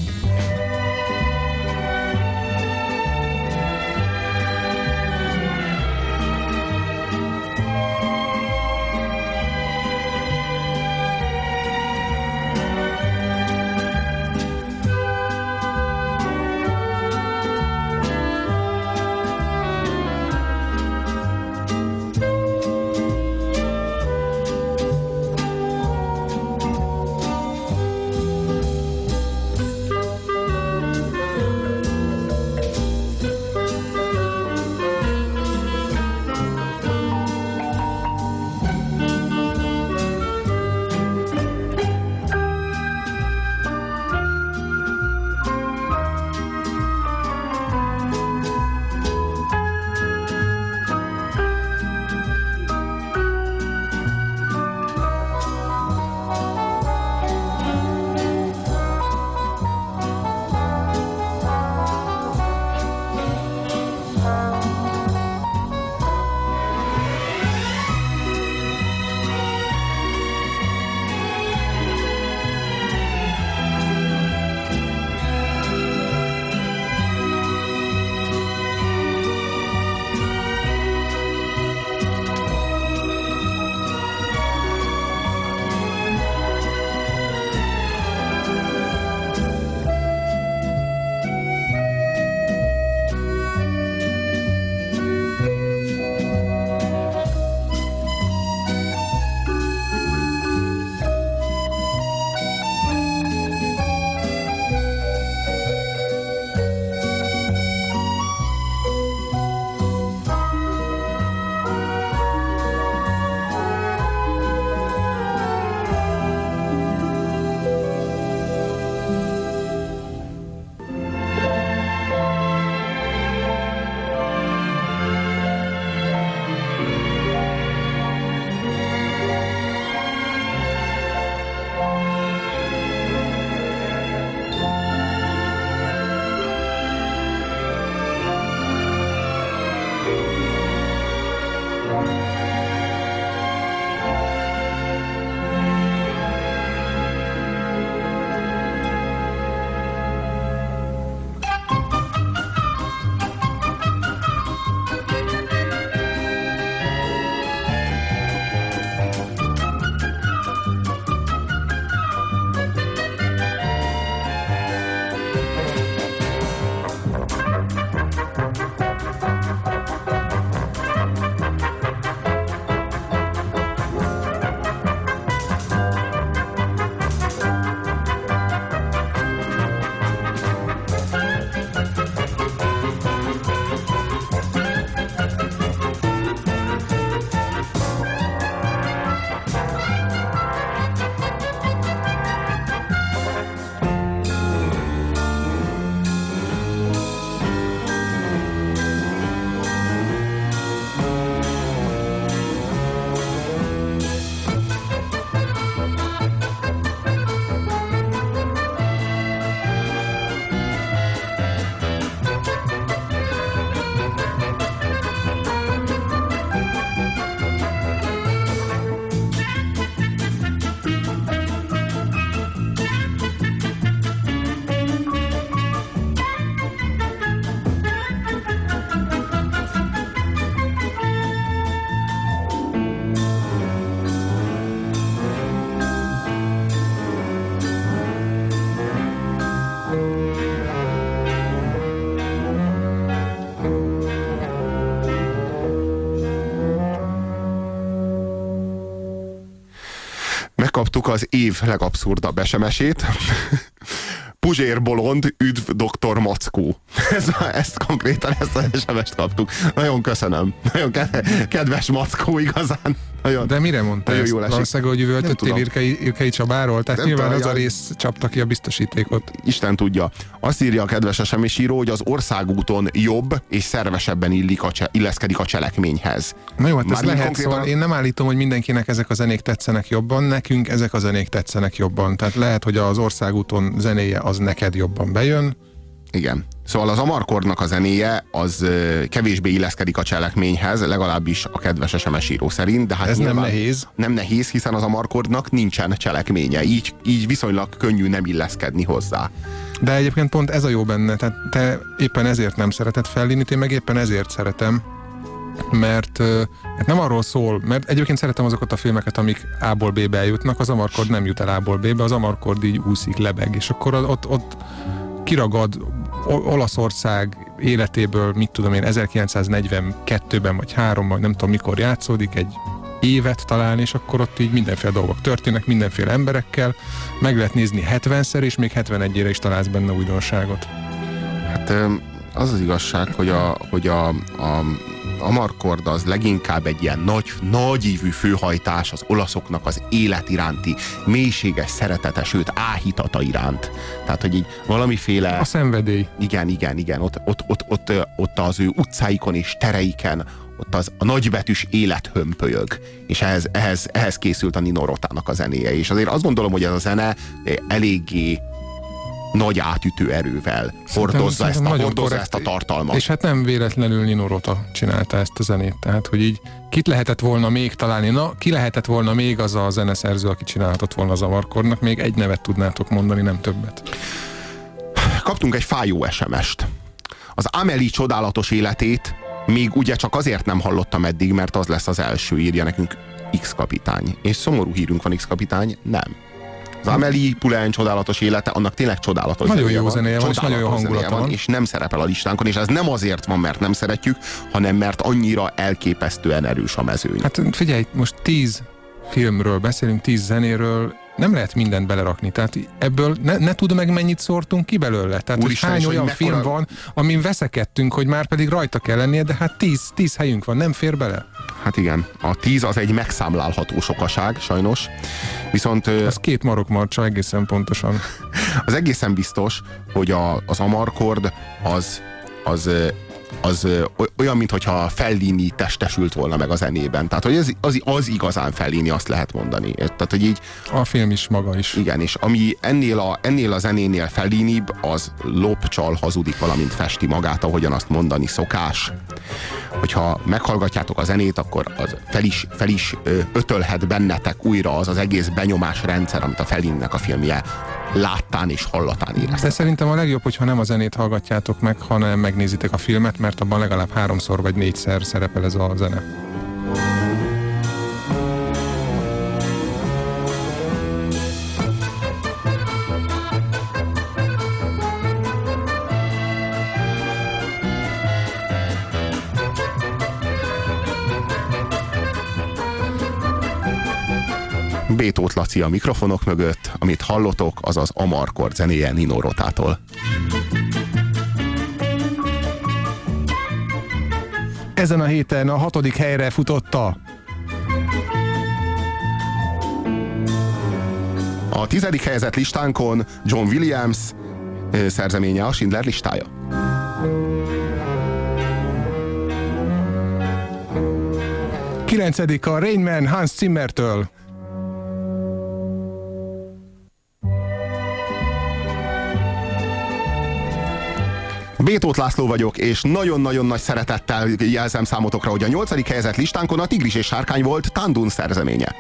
Megkaptuk az év legabszurdabb SMS-ét. Puzsér Bolond, üdv Dr. Mackó. Ez, ezt konkrétan, ezt az SMS-t kaptuk. Nagyon köszönöm. Nagyon kedves Mackó igazán. Nagyon, De mire mondta nagyon ezt? jól. Valószínűleg, hogy üvöltöttél Irkei, Irkei Csabáról? Tehát Nem nyilván tudom, az a rész csapta ki a biztosítékot. Isten tudja. Azt írja a kedves SMS író, hogy az országúton jobb és szervesebben illik a cse- illeszkedik a cselekményhez. Na jó, hát ez lehet, konkrétan- szóval én nem állítom, hogy mindenkinek ezek a zenék tetszenek jobban, nekünk ezek a zenék tetszenek jobban. Tehát lehet, hogy az országúton zenéje az neked jobban bejön, Igen. Szóval az Amarkordnak a zenéje az kevésbé illeszkedik a cselekményhez, legalábbis a kedves SMS író szerint, de hát Ez nem nehéz. Nem nehéz, hiszen az Amarkordnak nincsen cselekménye, így, így viszonylag könnyű nem illeszkedni hozzá. De egyébként pont ez a jó benne, tehát te éppen ezért nem szereted fellínit, én meg éppen ezért szeretem, mert hát nem arról szól, mert egyébként szeretem azokat a filmeket, amik A-ból B-be eljutnak, az Amarkord nem jut el A-ból B-be, az Amarkord így úszik, lebeg, és akkor ott, ott kiragad Olaszország életéből, mit tudom én, 1942-ben vagy 3 vagy nem tudom mikor játszódik, egy évet talán, és akkor ott így mindenféle dolgok történnek, mindenféle emberekkel, meg lehet nézni 70-szer, és még 71-ére is találsz benne újdonságot. Hát az az igazság, hogy a, hogy a, a Amarkord az leginkább egy ilyen nagy, nagyívű főhajtás az olaszoknak az élet iránti mélységes szeretete, sőt áhítata iránt. Tehát, hogy így valamiféle... A szenvedély. Igen, igen, igen. Ott, ott, ott, ott, ott az ő utcáikon és tereiken ott az a nagybetűs élet hömpölyög, és ehhez, ehhez, ehhez készült a Nino Rotának a zenéje, és azért azt gondolom, hogy ez a zene eléggé nagy átütő erővel hordozza, ezt a, hordozza korrekt. ezt a tartalmat. És hát nem véletlenül Nino Rota csinálta ezt a zenét, tehát hogy így kit lehetett volna még találni, na ki lehetett volna még az a zeneszerző, aki csinálhatott volna az avarkornak, még egy nevet tudnátok mondani, nem többet. Kaptunk egy fájó SMS-t. Az Amelie csodálatos életét még ugye csak azért nem hallottam eddig, mert az lesz az első, írja nekünk X kapitány. És szomorú hírünk van X kapitány, nem. Az Amelie Pulen csodálatos élete, annak tényleg csodálatos Nagyon jó zenéje van, és nagyon jó hangulata van. És nem szerepel a listánkon, és ez nem azért van, mert nem szeretjük, hanem mert annyira elképesztően erős a mezőny. Hát figyelj, most tíz filmről beszélünk, tíz zenéről, nem lehet mindent belerakni. Tehát ebből ne, ne tudom meg mennyit szórtunk ki belőle. Tehát Úristen, hány olyan mekkora- film van, amin veszekedtünk, hogy már pedig rajta kell lennie, de hát tíz, tíz helyünk van, nem fér bele. Hát igen, a tíz az egy megszámlálható sokaság, sajnos. Viszont Ez két marok marcsa egészen pontosan. Az egészen biztos, hogy a, az Amarkord az, az, az olyan, mintha Fellini testesült volna meg a zenében. Tehát, hogy az, az, az igazán Fellini, azt lehet mondani. Tehát, hogy így, A film is maga is. igen, és ami ennél a, ennél a zenénél Fellinibb, az lop, csal, hazudik, valamint festi magát, ahogyan azt mondani szokás. Hogyha meghallgatjátok a zenét, akkor az fel is, fel is ötölhet bennetek újra az az egész benyomás rendszer, amit a Fellinnek a filmje láttán és hallatán éreztetek. De szerintem a legjobb, hogyha nem a zenét hallgatjátok meg, hanem megnézitek a filmet, mert abban legalább háromszor vagy négyszer szerepel ez a zene. Bétót Laci a mikrofonok mögött, amit hallotok, az az Amarkord zenéje Nino Rotától. Ezen a héten a hatodik helyre futotta A tizedik helyezett listánkon John Williams szerzeménye a Schindler listája. Kilencedik a Rain Man Hans Zimmertől. Bétót László vagyok, és nagyon-nagyon nagy szeretettel jelzem számotokra, hogy a nyolcadik helyezett listánkon a Tigris és Sárkány volt Tandun szerzeménye.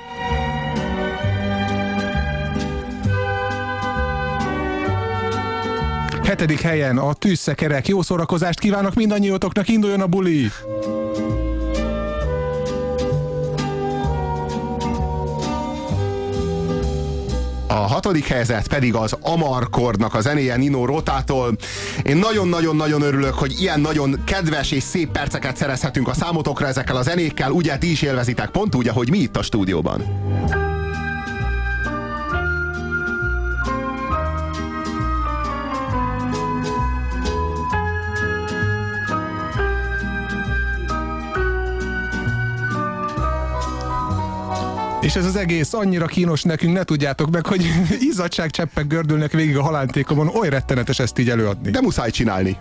Hetedik helyen a tűzszekerek. Jó szórakozást kívánok mindannyiótoknak, induljon a buli! Hatodik helyzet pedig az Amarkordnak a zenéje Nino Rotától. Én nagyon-nagyon-nagyon örülök, hogy ilyen nagyon kedves és szép perceket szerezhetünk a számotokra ezekkel a zenékkel. Ugye ti is élvezitek, pont úgy, ahogy mi itt a stúdióban. És ez az egész annyira kínos nekünk, ne tudjátok meg, hogy izzadságcseppek gördülnek végig a halántékomon, oly rettenetes ezt így előadni. De muszáj csinálni.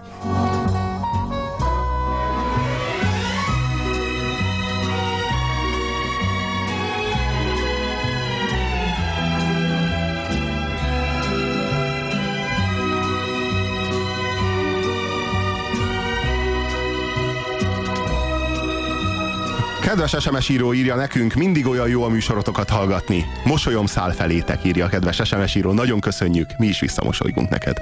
Kedves SMS író írja nekünk, mindig olyan jó a műsorotokat hallgatni. Mosolyom száll felétek, írja a kedves SMS író. Nagyon köszönjük, mi is visszamosolygunk neked.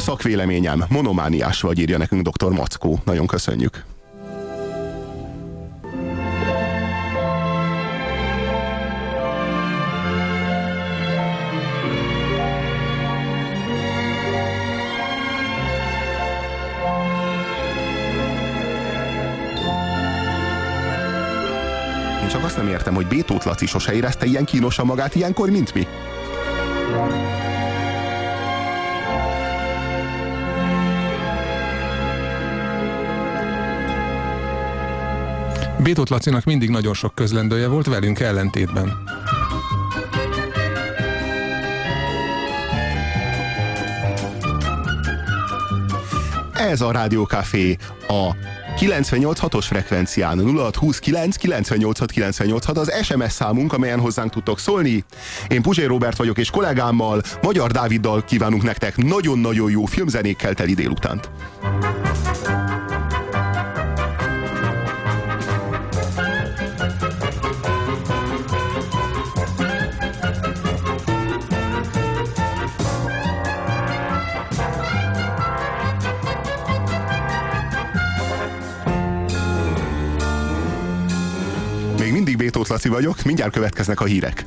A szakvéleményem. Monomániás vagy, írja nekünk dr. Mackó. Nagyon köszönjük. Én csak azt nem értem, hogy Bétót Laci sose érezte ilyen kínosan magát ilyenkor, mint mi. Bétót Lacinak mindig nagyon sok közlendője volt velünk ellentétben. Ez a Rádiókafé a 98.6-os frekvencián 0629 986 986 az SMS számunk, amelyen hozzánk tudtok szólni. Én Puzsé Robert vagyok, és kollégámmal, Magyar Dáviddal kívánunk nektek nagyon-nagyon jó filmzenékkel teli délutánt. Laci vagyok, mindjárt következnek a hírek.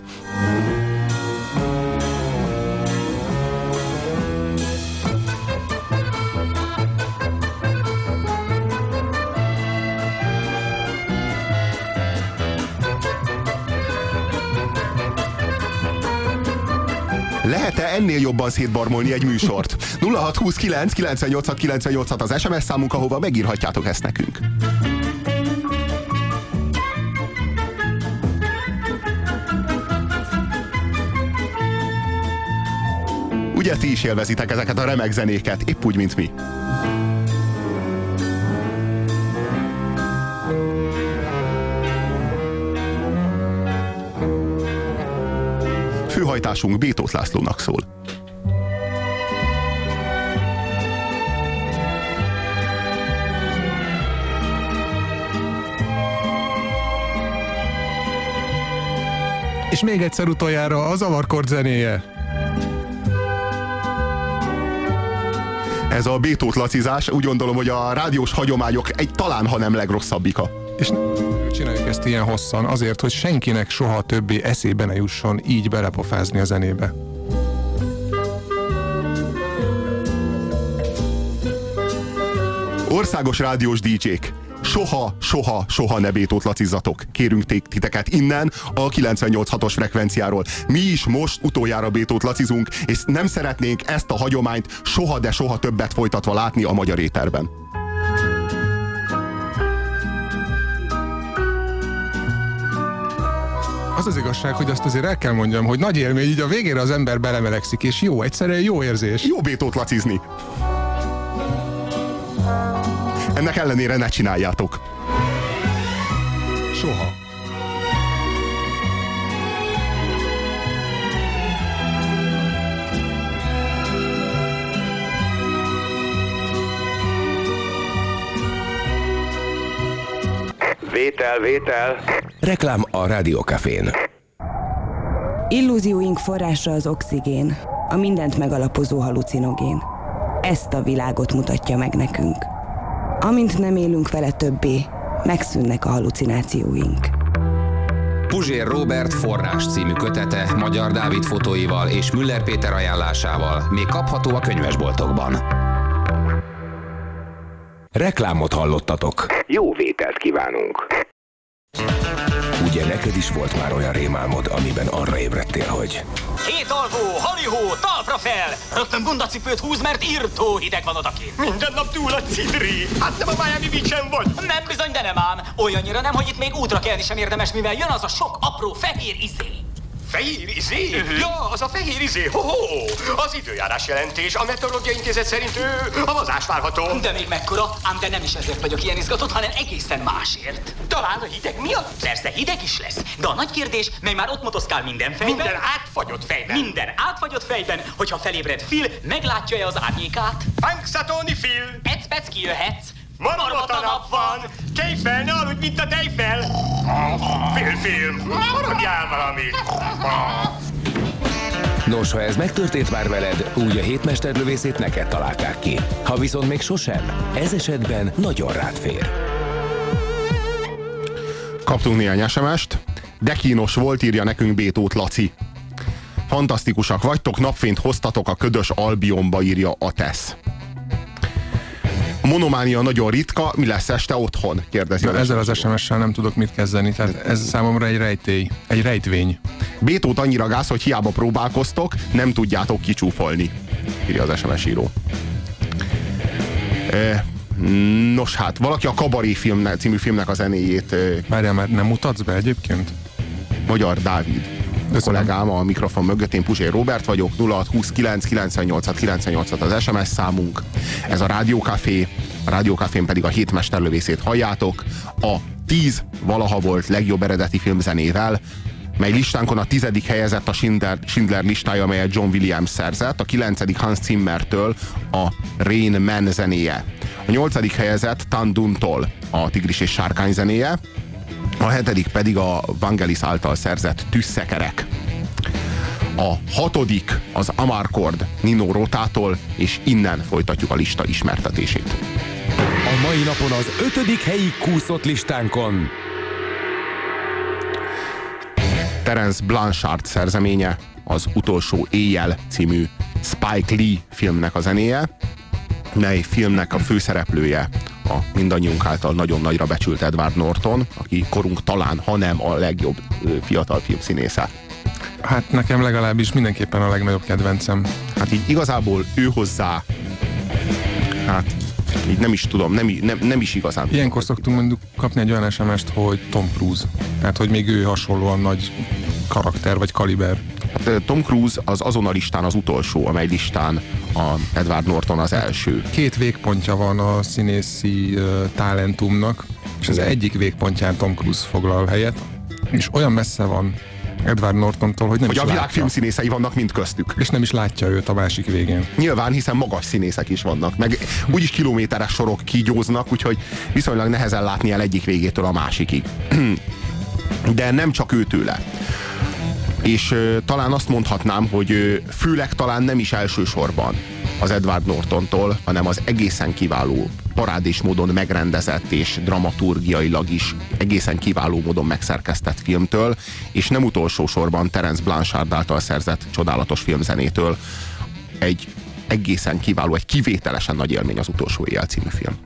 Lehet-e ennél jobban szétbarmolni egy műsort? 0629 986 986 az SMS számunk, ahova megírhatjátok ezt nekünk. Ugye ti is élvezitek ezeket a remek zenéket, épp úgy, mint mi. Főhajtásunk Bétót Lászlónak szól. És még egyszer utoljára a zavarkord zenéje. Ez a Bétót Lacizás, úgy gondolom, hogy a rádiós hagyományok egy talán, ha nem legrosszabbika. És csináljuk ezt ilyen hosszan, azért, hogy senkinek soha többé eszébe ne jusson így belepofázni a zenébe. Országos rádiós DJ-k, soha, soha, soha ne Bétót lacizzatok. Kérünk titeket innen a 98.6-os frekvenciáról. Mi is most utoljára Bétót lacizunk, és nem szeretnénk ezt a hagyományt soha, de soha többet folytatva látni a magyar éterben. Az az igazság, hogy azt azért el kell mondjam, hogy nagy élmény, így a végére az ember belemelegszik, és jó, egyszerűen jó érzés. Jó Bétót lacizni. Ennek ellenére ne csináljátok. Soha. Vétel, vétel. Reklám a Rádiókafén. Illúzióink forrása az oxigén, a mindent megalapozó halucinogén. Ezt a világot mutatja meg nekünk. Amint nem élünk vele többé, megszűnnek a halucinációink. Puzsér Robert forrás című kötete Magyar Dávid fotóival és Müller Péter ajánlásával még kapható a könyvesboltokban. Reklámot hallottatok. Jó vételt kívánunk! Ugye neked is volt már olyan rémálmod, amiben arra ébredtél, hogy Két alvó, halihó, talpra fel! Rögtön bundacipőt húz, mert írtó hideg van odakint. Minden nap túl a cidri! Hát nem a Miami beach vagy? Nem bizony, de nem ám. Olyannyira nem, hogy itt még útra kelni sem érdemes, mivel jön az a sok apró fehér izé. Fehér izé? Ja, az a fehér izé. Ho-ho! Az időjárás jelentés. A meteorológiai intézet szerint ő havazás várható. De még mekkora, ám de nem is ezért vagyok ilyen izgatott, hanem egészen másért. Talán a hideg miatt? Persze, hideg is lesz. De a nagy kérdés, mely már ott motoszkál minden fejben. Minden átfagyott fejben. Minden átfagyott fejben, hogyha felébred Phil, meglátja-e az árnyékát? Punxsutawney Phil! Ecpec kijöhetsz. Marmota nap van! Tejfel, ne aludj, mint a tejfel! Félfilm! Maradjál valamit! Nos, ha ez megtörtént már veled, úgy a hétmesterlövészét neked találták ki. Ha viszont még sosem, ez esetben nagyon rád fér. Kaptunk néhány SMS-t. De kínos volt, írja nekünk Bétót Laci. Fantasztikusak vagytok, napfényt hoztatok a ködös Albionba, írja Atesz. Monománia nagyon ritka, mi lesz este otthon? Kérdezi. De ezzel az SMS-sel nem tudok mit kezdeni, tehát ez számomra egy rejtély, egy rejtvény. Bétót annyira gáz, hogy hiába próbálkoztok, nem tudjátok kicsúfolni, írja az SMS író. E, nos hát, valaki a Kabaré film, című filmnek a zenéjét... Várjál, mert nem mutatsz be egyébként? Magyar Dávid. A kollégám a mikrofon mögött, én Puzsé Robert vagyok, 0629 98 98 az SMS számunk. Ez a Rádiókafé, a Rádiókafén pedig a hétmesterlövészét halljátok. A 10 valaha volt legjobb eredeti filmzenével, mely listánkon a tizedik helyezett a Schindler, Schindler listája, amelyet John Williams szerzett, a kilencedik Hans Zimmertől a Rain Man zenéje. A nyolcadik helyezett Tanduntól a Tigris és Sárkány zenéje, a hetedik pedig a Vangelis által szerzett Tüsszekerek. A hatodik az Amarcord Nino Rotától, és innen folytatjuk a lista ismertetését. A mai napon az ötödik helyi kúszott listánkon Terence Blanchard szerzeménye, az Utolsó Éjjel című Spike Lee filmnek a zenéje, mely filmnek a főszereplője a mindannyiunk által nagyon nagyra becsült Edward Norton, aki korunk talán, ha nem a legjobb fiatal filmszínésze. Hát nekem legalábbis mindenképpen a legnagyobb kedvencem. Hát így igazából ő hozzá, hát így nem is tudom, nem, nem, nem is igazán. Ilyenkor szoktunk mondjuk kapni egy olyan sms hogy Tom Cruise. Tehát, hogy még ő hasonlóan nagy karakter vagy kaliber. Hát, Tom Cruise az azon a listán az utolsó, amely listán a Edward Norton az első. Két végpontja van a színészi uh, talentumnak, és az egyik végpontján Tom Cruise foglal helyet, és olyan messze van Edward Nortontól, hogy nem hogy is a világ látja. filmszínészei vannak mind köztük. És nem is látja őt a másik végén. Nyilván, hiszen magas színészek is vannak, meg úgyis kilométeres sorok kígyóznak, úgyhogy viszonylag nehezen látni el egyik végétől a másikig. De nem csak ő tőle. És uh, talán azt mondhatnám, hogy uh, főleg talán nem is elsősorban az Edward Nortontól, hanem az egészen kiváló, parádés módon megrendezett és dramaturgiailag is egészen kiváló módon megszerkesztett filmtől, és nem utolsó sorban Terence Blanchard által szerzett csodálatos filmzenétől egy egészen kiváló, egy kivételesen nagy élmény az utolsó éjjel című film.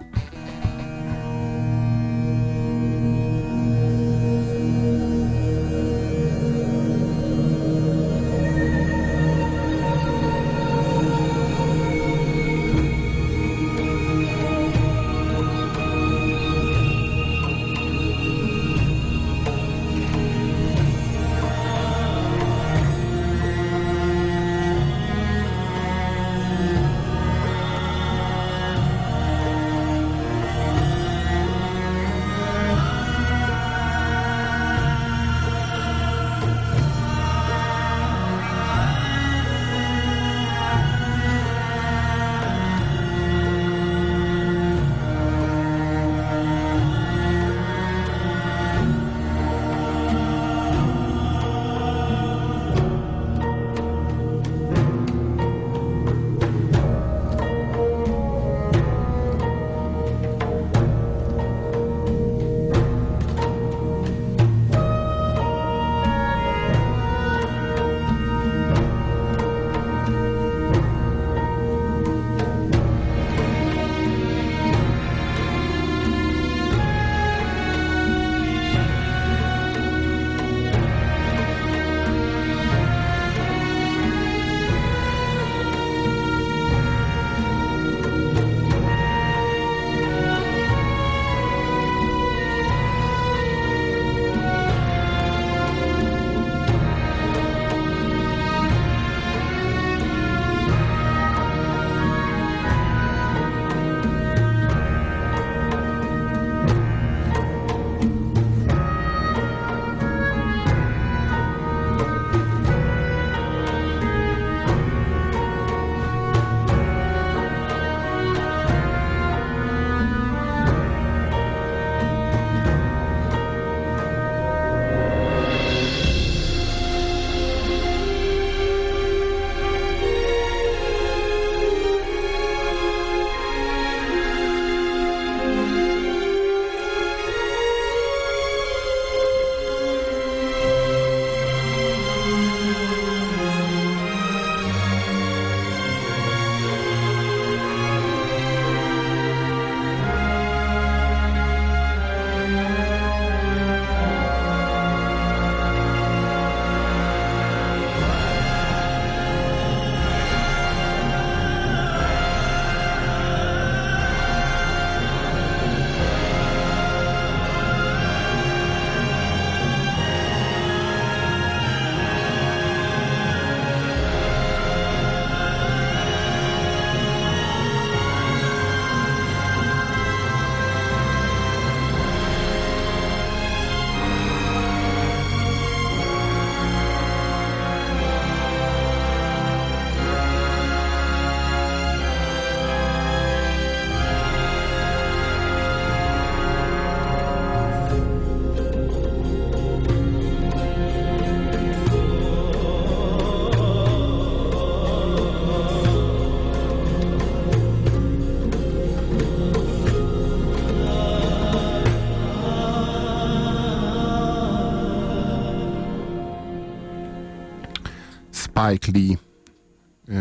Spike Lee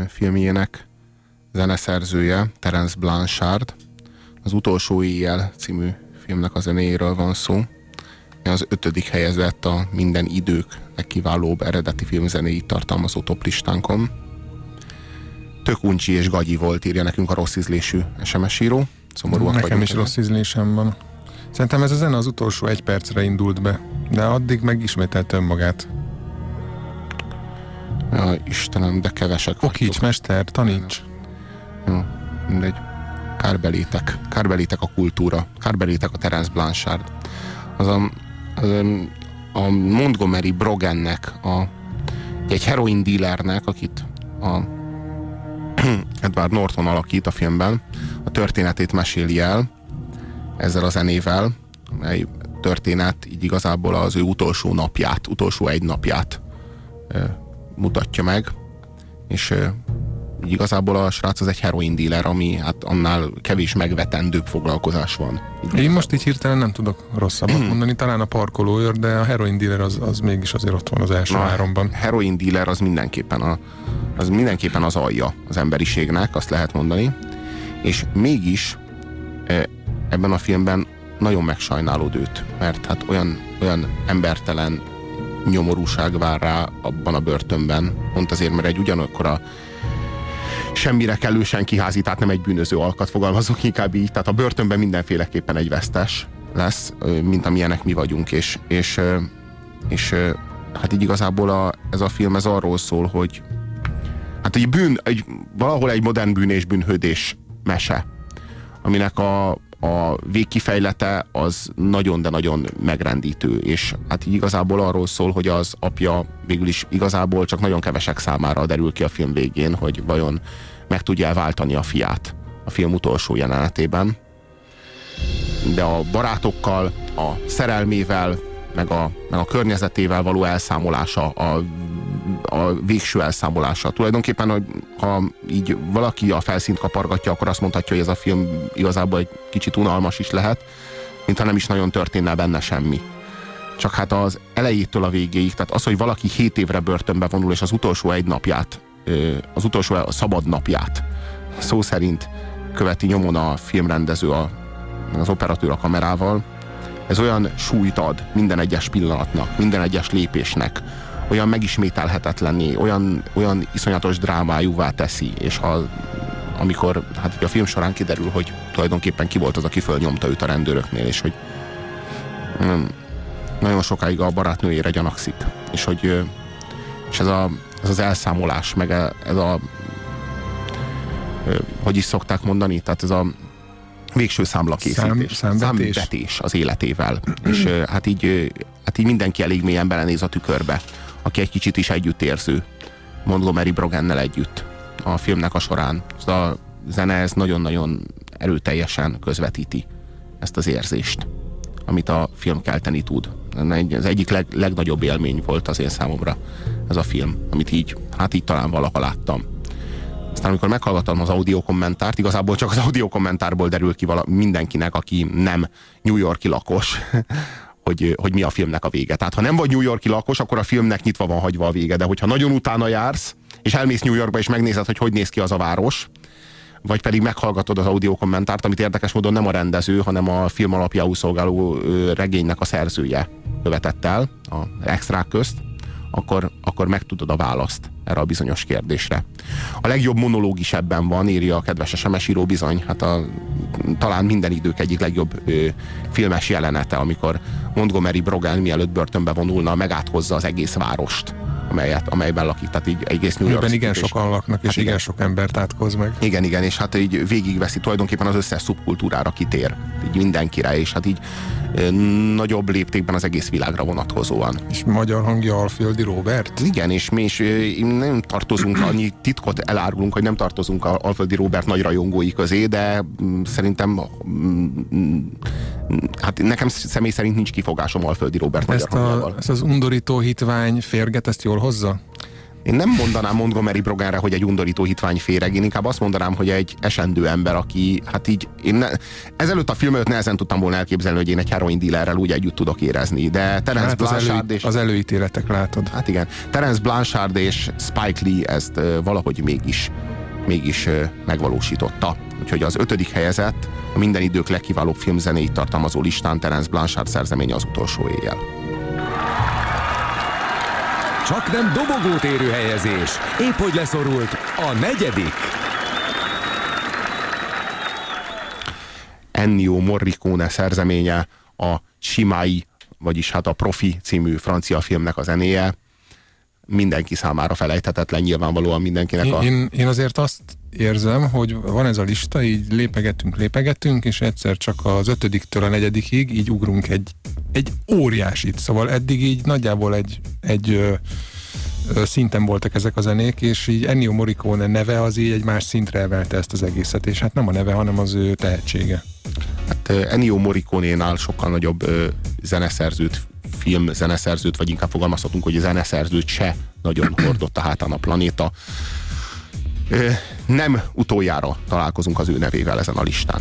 filmjének zeneszerzője, Terence Blanchard. Az Utolsó éjjel című filmnek a zenéjéről van szó. Az ötödik helyezett a minden idők legkiválóbb eredeti filmzenéit tartalmazó toplistánkon. Tök uncsi és gagyi volt, írja nekünk a rossz ízlésű SMS író. Szomorúak Nekem is rossz ízlésem van. Szerintem ez a zene az utolsó egy percre indult be, de addig megismételt önmagát. Ja, Istenem, de kevesek Okíts, mester, taníts. Jó, mindegy. Kárbelétek. Kárbelétek a kultúra. Kárbelétek a Terence Blanchard. Az a, az a, a Montgomery Brogannek, a, egy heroin dealernek, akit a Edward Norton alakít a filmben, a történetét meséli el ezzel a zenével, mely történet így igazából az ő utolsó napját, utolsó egy napját mutatja meg, és igazából a srác az egy heroin dealer, ami hát annál kevés megvetendőbb foglalkozás van. Így Én most így hirtelen nem tudok rosszabbat mondani, talán a parkolóőr, de a heroin dealer az, az mégis azért ott van az első Na, háromban. heroin dealer az mindenképpen, a, az mindenképpen az alja az emberiségnek, azt lehet mondani, és mégis ebben a filmben nagyon megsajnálod őt, mert hát olyan, olyan embertelen nyomorúság vár rá abban a börtönben, pont azért, mert egy ugyanakkor a semmire kellősen kiházi, tehát nem egy bűnöző alkat fogalmazok inkább így, tehát a börtönben mindenféleképpen egy vesztes lesz, mint amilyenek mi vagyunk, és, és, és hát így igazából a, ez a film ez arról szól, hogy hát egy bűn, egy, valahol egy modern bűn és bűnhődés mese, aminek a, a végkifejlete az nagyon, de nagyon megrendítő, és hát így igazából arról szól, hogy az apja végül is igazából csak nagyon kevesek számára derül ki a film végén, hogy vajon meg tudja váltani a fiát a film utolsó jelenetében. De a barátokkal, a szerelmével, meg a, meg a környezetével való elszámolása, a a végső elszámolása. Tulajdonképpen, ha így valaki a felszínt kapargatja, akkor azt mondhatja, hogy ez a film igazából egy kicsit unalmas is lehet, mintha nem is nagyon történne benne semmi. Csak hát az elejétől a végéig, tehát az, hogy valaki 7 évre börtönbe vonul, és az utolsó egy napját, az utolsó a szabad napját szó szerint követi nyomon a filmrendező, a, az operatőr a kamerával, ez olyan súlyt ad minden egyes pillanatnak, minden egyes lépésnek, olyan megismételhetetlenné, olyan, olyan iszonyatos drámájúvá teszi, és ha amikor hát a film során kiderül, hogy tulajdonképpen ki volt az, aki fölnyomta őt a rendőröknél, és hogy nem, nagyon sokáig a barátnőjére gyanakszik, és hogy és ez, a, ez az elszámolás, meg e, ez a hogy is szokták mondani, tehát ez a végső számlakészítés. Szám, számbetés az életével. és hát így, hát így mindenki elég mélyen belenéz a tükörbe aki egy kicsit is együttérző Montgomery Brogannel együtt a filmnek a során. Ez a zene ez nagyon-nagyon erőteljesen közvetíti ezt az érzést, amit a film kelteni tud. Ez egyik leg, legnagyobb élmény volt az én számomra ez a film, amit így, hát így talán valaha láttam. Aztán amikor meghallgattam az audio kommentárt, igazából csak az audio kommentárból derül ki vala, mindenkinek, aki nem New Yorki lakos, hogy, hogy mi a filmnek a vége. Tehát ha nem vagy New Yorki lakos, akkor a filmnek nyitva van hagyva a vége, de hogyha nagyon utána jársz, és elmész New Yorkba, és megnézed, hogy hogy néz ki az a város, vagy pedig meghallgatod az audio kommentárt, amit érdekes módon nem a rendező, hanem a film alapjául szolgáló regénynek a szerzője követett el a extrák közt, akkor, akkor megtudod a választ erre a bizonyos kérdésre. A legjobb monológ is ebben van, írja a kedves SMS író bizony, hát a, talán minden idők egyik legjobb ö, filmes jelenete, amikor Montgomery Brogan mielőtt börtönbe vonulna, megáthozza az egész várost amelyet, amelyben lakik, tehát így egész New York Ebben igen sokan laknak, és hát igen, igen sok embert átkoz meg. Igen, igen, és hát így végigveszi tulajdonképpen az összes szubkultúrára kitér, így mindenkire, és hát így nagyobb léptékben az egész világra vonatkozóan. És magyar hangja Alföldi Robert? Igen, és mi is nem tartozunk, annyi titkot elárulunk, hogy nem tartozunk a Alföldi Robert nagy rajongói közé, de mm, szerintem mm, mm, hát nekem személy szerint nincs kifogásom Alföldi Robert ezt magyar a, hangjával. Ezt az undorító hitvány férget, ezt jól hozza? én nem mondanám Montgomery Broganre, hogy egy undorító hitvány féreg, én inkább azt mondanám, hogy egy esendő ember, aki, hát így, én ne, ezelőtt a film előtt nehezen tudtam volna elképzelni, hogy én egy heroin dealerrel úgy együtt tudok érezni, de Terence Hát az, Blanchard elő, és... az előítéletek látod. Hát igen, Terence Blanchard és Spike Lee ezt ö, valahogy mégis, mégis ö, megvalósította. Úgyhogy az ötödik helyezett a minden idők legkiválóbb filmzenéit tartalmazó listán Terence Blanchard szerzeménye az utolsó éjjel. Csak nem dobogót érő helyezés. Épp hogy leszorult a negyedik. Ennio Morricone szerzeménye a Simai, vagyis hát a Profi című francia filmnek a zenéje. Mindenki számára felejthetetlen, nyilvánvalóan mindenkinek a... Én, én, azért azt érzem, hogy van ez a lista, így lépegetünk, lépegetünk, és egyszer csak az ötödiktől a negyedikig így ugrunk egy, egy óriásit. Szóval eddig így nagyjából egy, egy ö, ö, szinten voltak ezek a zenék, és így Ennio Morricone neve az így egy más szintre emelte ezt az egészet, és hát nem a neve, hanem az ő tehetsége. Hát Ennio Morricone-nál sokkal nagyobb ö, zeneszerzőt, film zeneszerzőt, vagy inkább fogalmazhatunk, hogy zeneszerzőt se nagyon hordott a hátán a planéta. Nem utoljára találkozunk az ő nevével ezen a listán.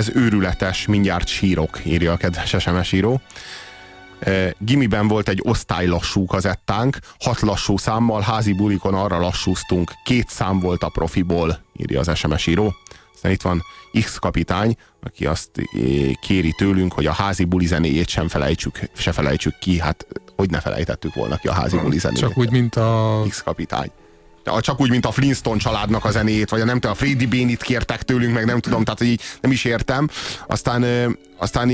Ez őrületes, mindjárt sírok, írja a kedves SMS író. Gimiben volt egy osztály lassú kazettánk, hat lassú számmal, házi bulikon arra lassúztunk, két szám volt a profiból, írja az SMS író. Aztán itt van X kapitány, aki azt kéri tőlünk, hogy a házi buli zenéjét sem felejtsük, se felejtsük ki, hát hogy ne felejtettük volna ki a házi buli zenéjét. Csak úgy, mint a... X kapitány csak úgy, mint a Flintstone családnak a zenét, vagy a nem tudom, a Freddy Bénit kértek tőlünk, meg nem tudom, tehát így nem is értem. Aztán, aztán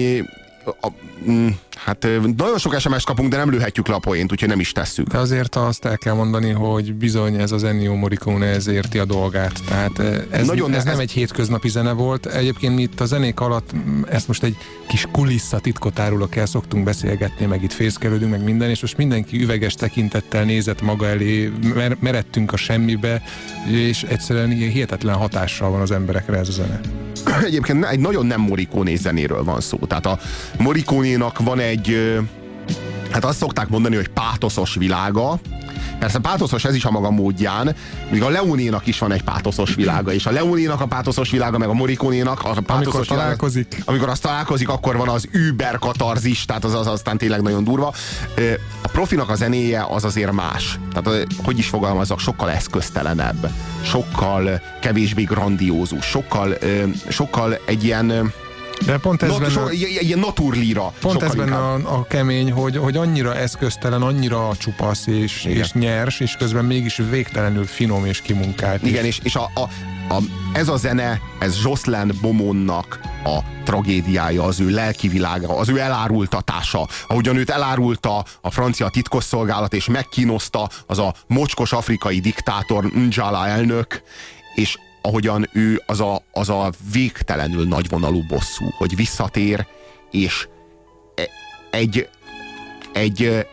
a, mm, hát nagyon sok SMS kapunk, de nem lőhetjük le a poént, úgyhogy nem is tesszük. De azért azt el kell mondani, hogy bizony ez az Ennio Morricone ez érti a dolgát. Tehát ez, nagyon ez, ez nem egy hétköznapi zene volt. Egyébként mi itt a zenék alatt ezt most egy kis kulissza titkot árulok el, szoktunk beszélgetni, meg itt fészkelődünk, meg minden, és most mindenki üveges tekintettel nézett maga elé, mer- meredtünk a semmibe, és egyszerűen ilyen hihetetlen hatással van az emberekre ez a zene. Egyébként egy nagyon nem Morricone zenéről van szó. Tehát a Morricone-nak van egy, hát azt szokták mondani, hogy pátoszos világa, Persze pátoszos ez is a maga módján, míg a Leonénak is van egy pátoszos világa, és a Leonénak a pátoszos világa, meg a Morikónénak a pátoszos amikor világa, találkozik. Amikor azt találkozik, akkor van az über katarzis, tehát az, az aztán tényleg nagyon durva. A profinak a zenéje az azért más. Tehát, hogy is fogalmazok, sokkal eszköztelenebb, sokkal kevésbé grandiózus, sokkal, sokkal egy ilyen de pont ez Not, benne, so, ilyen naturlíra. Pont ez benne a, a kemény, hogy, hogy annyira eszköztelen, annyira csupasz és, és nyers, és közben mégis végtelenül finom és kimunkált. Igen, is. és, és a, a, a, ez a zene, ez Jocelyn Bomonnak a tragédiája, az ő lelkivilága, az ő elárultatása. Ahogyan őt elárulta a francia titkosszolgálat, és megkínozta az a mocskos afrikai diktátor Njala elnök, és ahogyan ő az a, az a végtelenül nagyvonalú bosszú, hogy visszatér, és e, egy, egy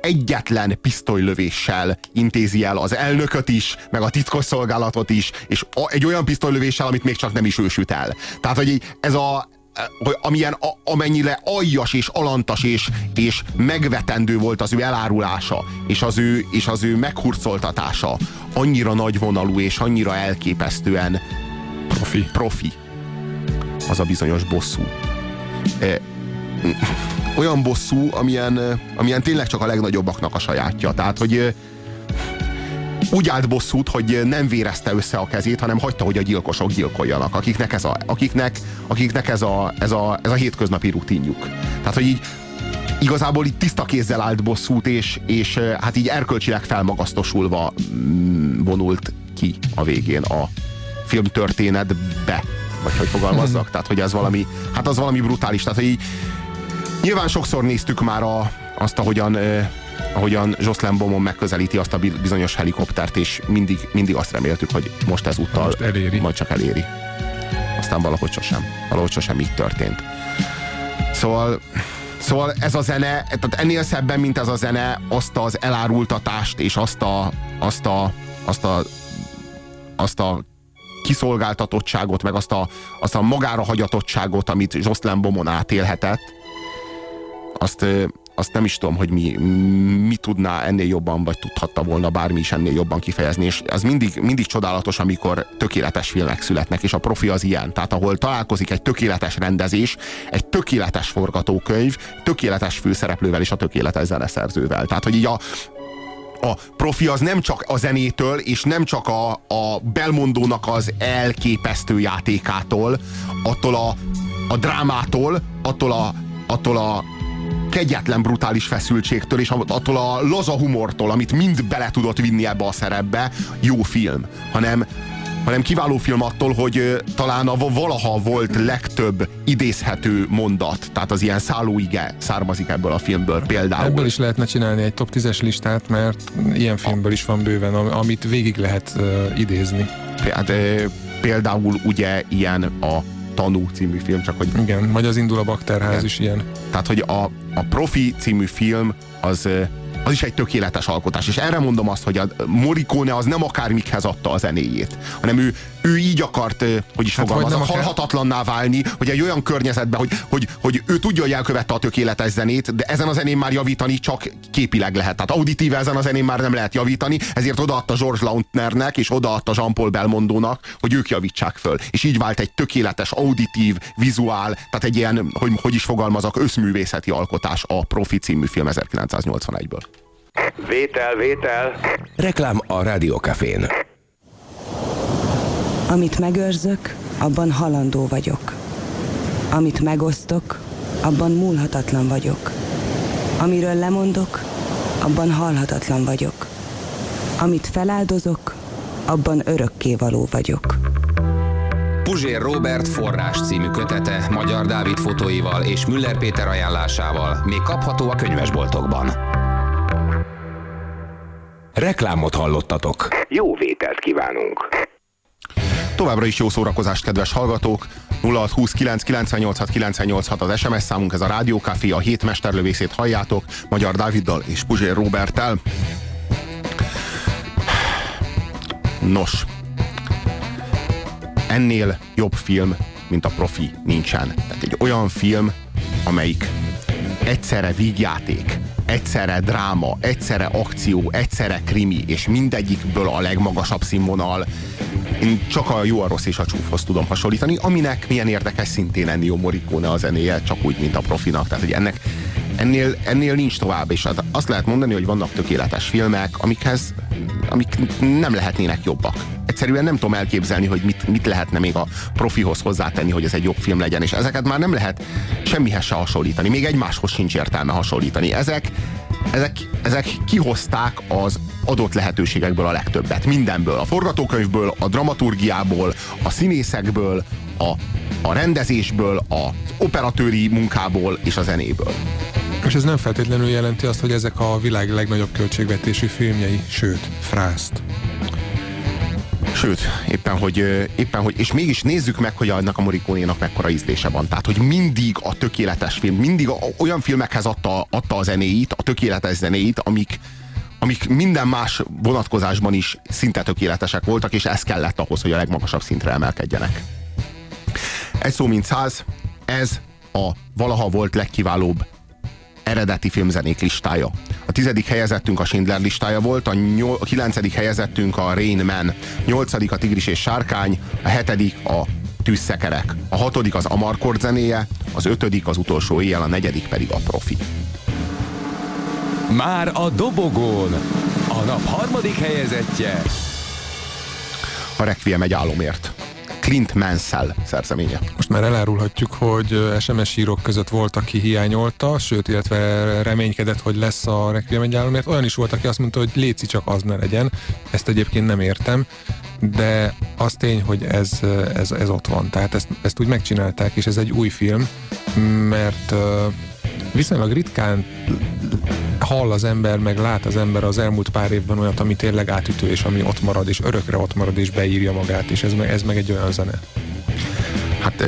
egyetlen pisztolylövéssel intézi el az elnököt is, meg a titkosszolgálatot is, és egy olyan pisztolylövéssel, amit még csak nem is ő süt el. Tehát, hogy ez a, hogy amilyen, a, amennyire aljas és alantas és, és megvetendő volt az ő elárulása, és az ő, és az ő meghurcoltatása, annyira nagyvonalú és annyira elképesztően profi. profi az a bizonyos bosszú. E, olyan bosszú, amilyen, amilyen tényleg csak a legnagyobbaknak a sajátja. Tehát, hogy úgy állt bosszút, hogy nem vérezte össze a kezét, hanem hagyta, hogy a gyilkosok gyilkoljanak, akiknek ez a, akiknek, akiknek ez a, ez a, ez a hétköznapi rutinjuk. Tehát, hogy így igazából így tiszta kézzel állt bosszút, és, és hát így erkölcsileg felmagasztosulva mm, vonult ki a végén a filmtörténetbe, vagy hogy fogalmazzak, tehát hogy ez valami, hát az valami brutális, tehát hogy így nyilván sokszor néztük már a, azt, ahogyan ahogyan Jocelyn Bomon megközelíti azt a bizonyos helikoptert, és mindig, mindig azt reméltük, hogy most ezúttal most eléri. majd csak eléri. Aztán valahogy sosem. Valahogy sosem így történt. Szóval Szóval ez a zene, tehát ennél szebben, mint ez a zene, azt az elárultatást és azt a, azt a, azt a, azt a kiszolgáltatottságot, meg azt a, azt a magára hagyatottságot, amit Jocelyn Bomon átélhetett, azt, azt nem is tudom, hogy mi, mi tudná ennél jobban, vagy tudhatta volna bármi is ennél jobban kifejezni, és ez mindig, mindig csodálatos, amikor tökéletes filmek születnek, és a profi az ilyen, tehát ahol találkozik egy tökéletes rendezés, egy tökéletes forgatókönyv, tökéletes főszereplővel és a tökéletes zeneszerzővel. Tehát, hogy így a, a profi az nem csak a zenétől, és nem csak a, a Belmondónak az elképesztő játékától, attól a, a drámától, attól a, attól a kegyetlen brutális feszültségtől, és attól a laza humortól, amit mind bele tudott vinni ebbe a szerepbe, jó film, hanem hanem kiváló film attól, hogy talán a valaha volt legtöbb idézhető mondat, tehát az ilyen szállóige származik ebből a filmből például. Ebből is lehetne csinálni egy top 10-es listát, mert ilyen filmből is van bőven, amit végig lehet uh, idézni. Hát, például ugye ilyen a Tanú című film, csak hogy... Igen, vagy az Indul a Bakterház igen. is ilyen. Tehát, hogy a, a Profi című film az, az is egy tökéletes alkotás. És erre mondom azt, hogy a Morricone az nem akármikhez adta a zenéjét, hanem ő, ő így akart, hogy is hát fogalmazok, halhatatlanná válni, hogy egy olyan környezetben, hogy, hogy, hogy ő tudja, hogy elkövette a tökéletes zenét, de ezen a zenén már javítani csak képileg lehet. Tehát auditíve ezen a zenén már nem lehet javítani, ezért odaadta George Lautnernek és odaadta Jean-Paul Belmondónak, hogy ők javítsák föl. És így vált egy tökéletes, auditív, vizuál, tehát egy ilyen, hogy, hogy is fogalmazok, összművészeti alkotás a Profi című film 1981-ből. Vétel, vétel. Reklám a Rádiókafén. Amit megőrzök, abban halandó vagyok. Amit megosztok, abban múlhatatlan vagyok. Amiről lemondok, abban halhatatlan vagyok. Amit feláldozok, abban örökkévaló vagyok. Puzsér Robert forrás című kötete Magyar Dávid fotóival és Müller Péter ajánlásával még kapható a könyvesboltokban. Reklámot hallottatok. Jó vételt kívánunk. Továbbra is jó szórakozást, kedves hallgatók! 0629 986 986 az SMS számunk, ez a Rádiókafé, a hét mesterlövészét halljátok, Magyar Dáviddal és Puzsér Roberttel. Nos, ennél jobb film, mint a profi nincsen. Tehát egy olyan film, amelyik egyszerre vígjáték, egyszerre dráma, egyszerre akció, egyszerre krimi, és mindegyikből a legmagasabb színvonal. Én csak a jó, a rossz és a csúfhoz tudom hasonlítani, aminek milyen érdekes szintén Ennio Morricone a zenéje, csak úgy, mint a profinak. Tehát, hogy ennek ennél, ennél nincs tovább, és hát azt lehet mondani, hogy vannak tökéletes filmek, amikhez amik nem lehetnének jobbak. Egyszerűen nem tudom elképzelni, hogy mit, mit lehetne még a profihoz hozzátenni, hogy ez egy jobb film legyen, és ezeket már nem lehet semmihez se hasonlítani, még egymáshoz sincs értelme hasonlítani. Ezek, ezek, ezek kihozták az adott lehetőségekből a legtöbbet. Mindenből. A forgatókönyvből, a dramaturgiából, a színészekből, a, a rendezésből, az operatőri munkából és a zenéből. És ez nem feltétlenül jelenti azt, hogy ezek a világ legnagyobb költségvetésű filmjei, sőt, frászt. Sőt, éppen hogy, éppen hogy, és mégis nézzük meg, hogy annak a Morikónénak mekkora ízlése van. Tehát, hogy mindig a tökéletes film, mindig a, olyan filmekhez adta, adta a zenéit, a tökéletes zenéit, amik, amik minden más vonatkozásban is szinte tökéletesek voltak, és ez kellett ahhoz, hogy a legmagasabb szintre emelkedjenek. Egy szó mint száz, ez a valaha volt legkiválóbb eredeti filmzenék listája. A tizedik helyezettünk a Schindler listája volt, a, nyol, a kilencedik helyezettünk a Rain Man, nyolcadik a Tigris és Sárkány, a hetedik a Tűzszekerek, a hatodik az Amarkord zenéje, az ötödik az utolsó éjjel, a negyedik pedig a Profi. Már a dobogón a nap harmadik helyezettje. A Requiem egy álomért. Clint Mansell szerzeménye. Most már elárulhatjuk, hogy SMS írók között volt, aki hiányolta, sőt, illetve reménykedett, hogy lesz a Requiem egy álomért. Olyan is volt, aki azt mondta, hogy léci csak az ne legyen. Ezt egyébként nem értem, de az tény, hogy ez, ez, ez ott van. Tehát ezt, ezt úgy megcsinálták, és ez egy új film, mert viszonylag ritkán hall az ember, meg lát az ember az elmúlt pár évben olyat, ami tényleg átütő, és ami ott marad, és örökre ott marad, és beírja magát, és ez meg, ez meg egy olyan zene. Hát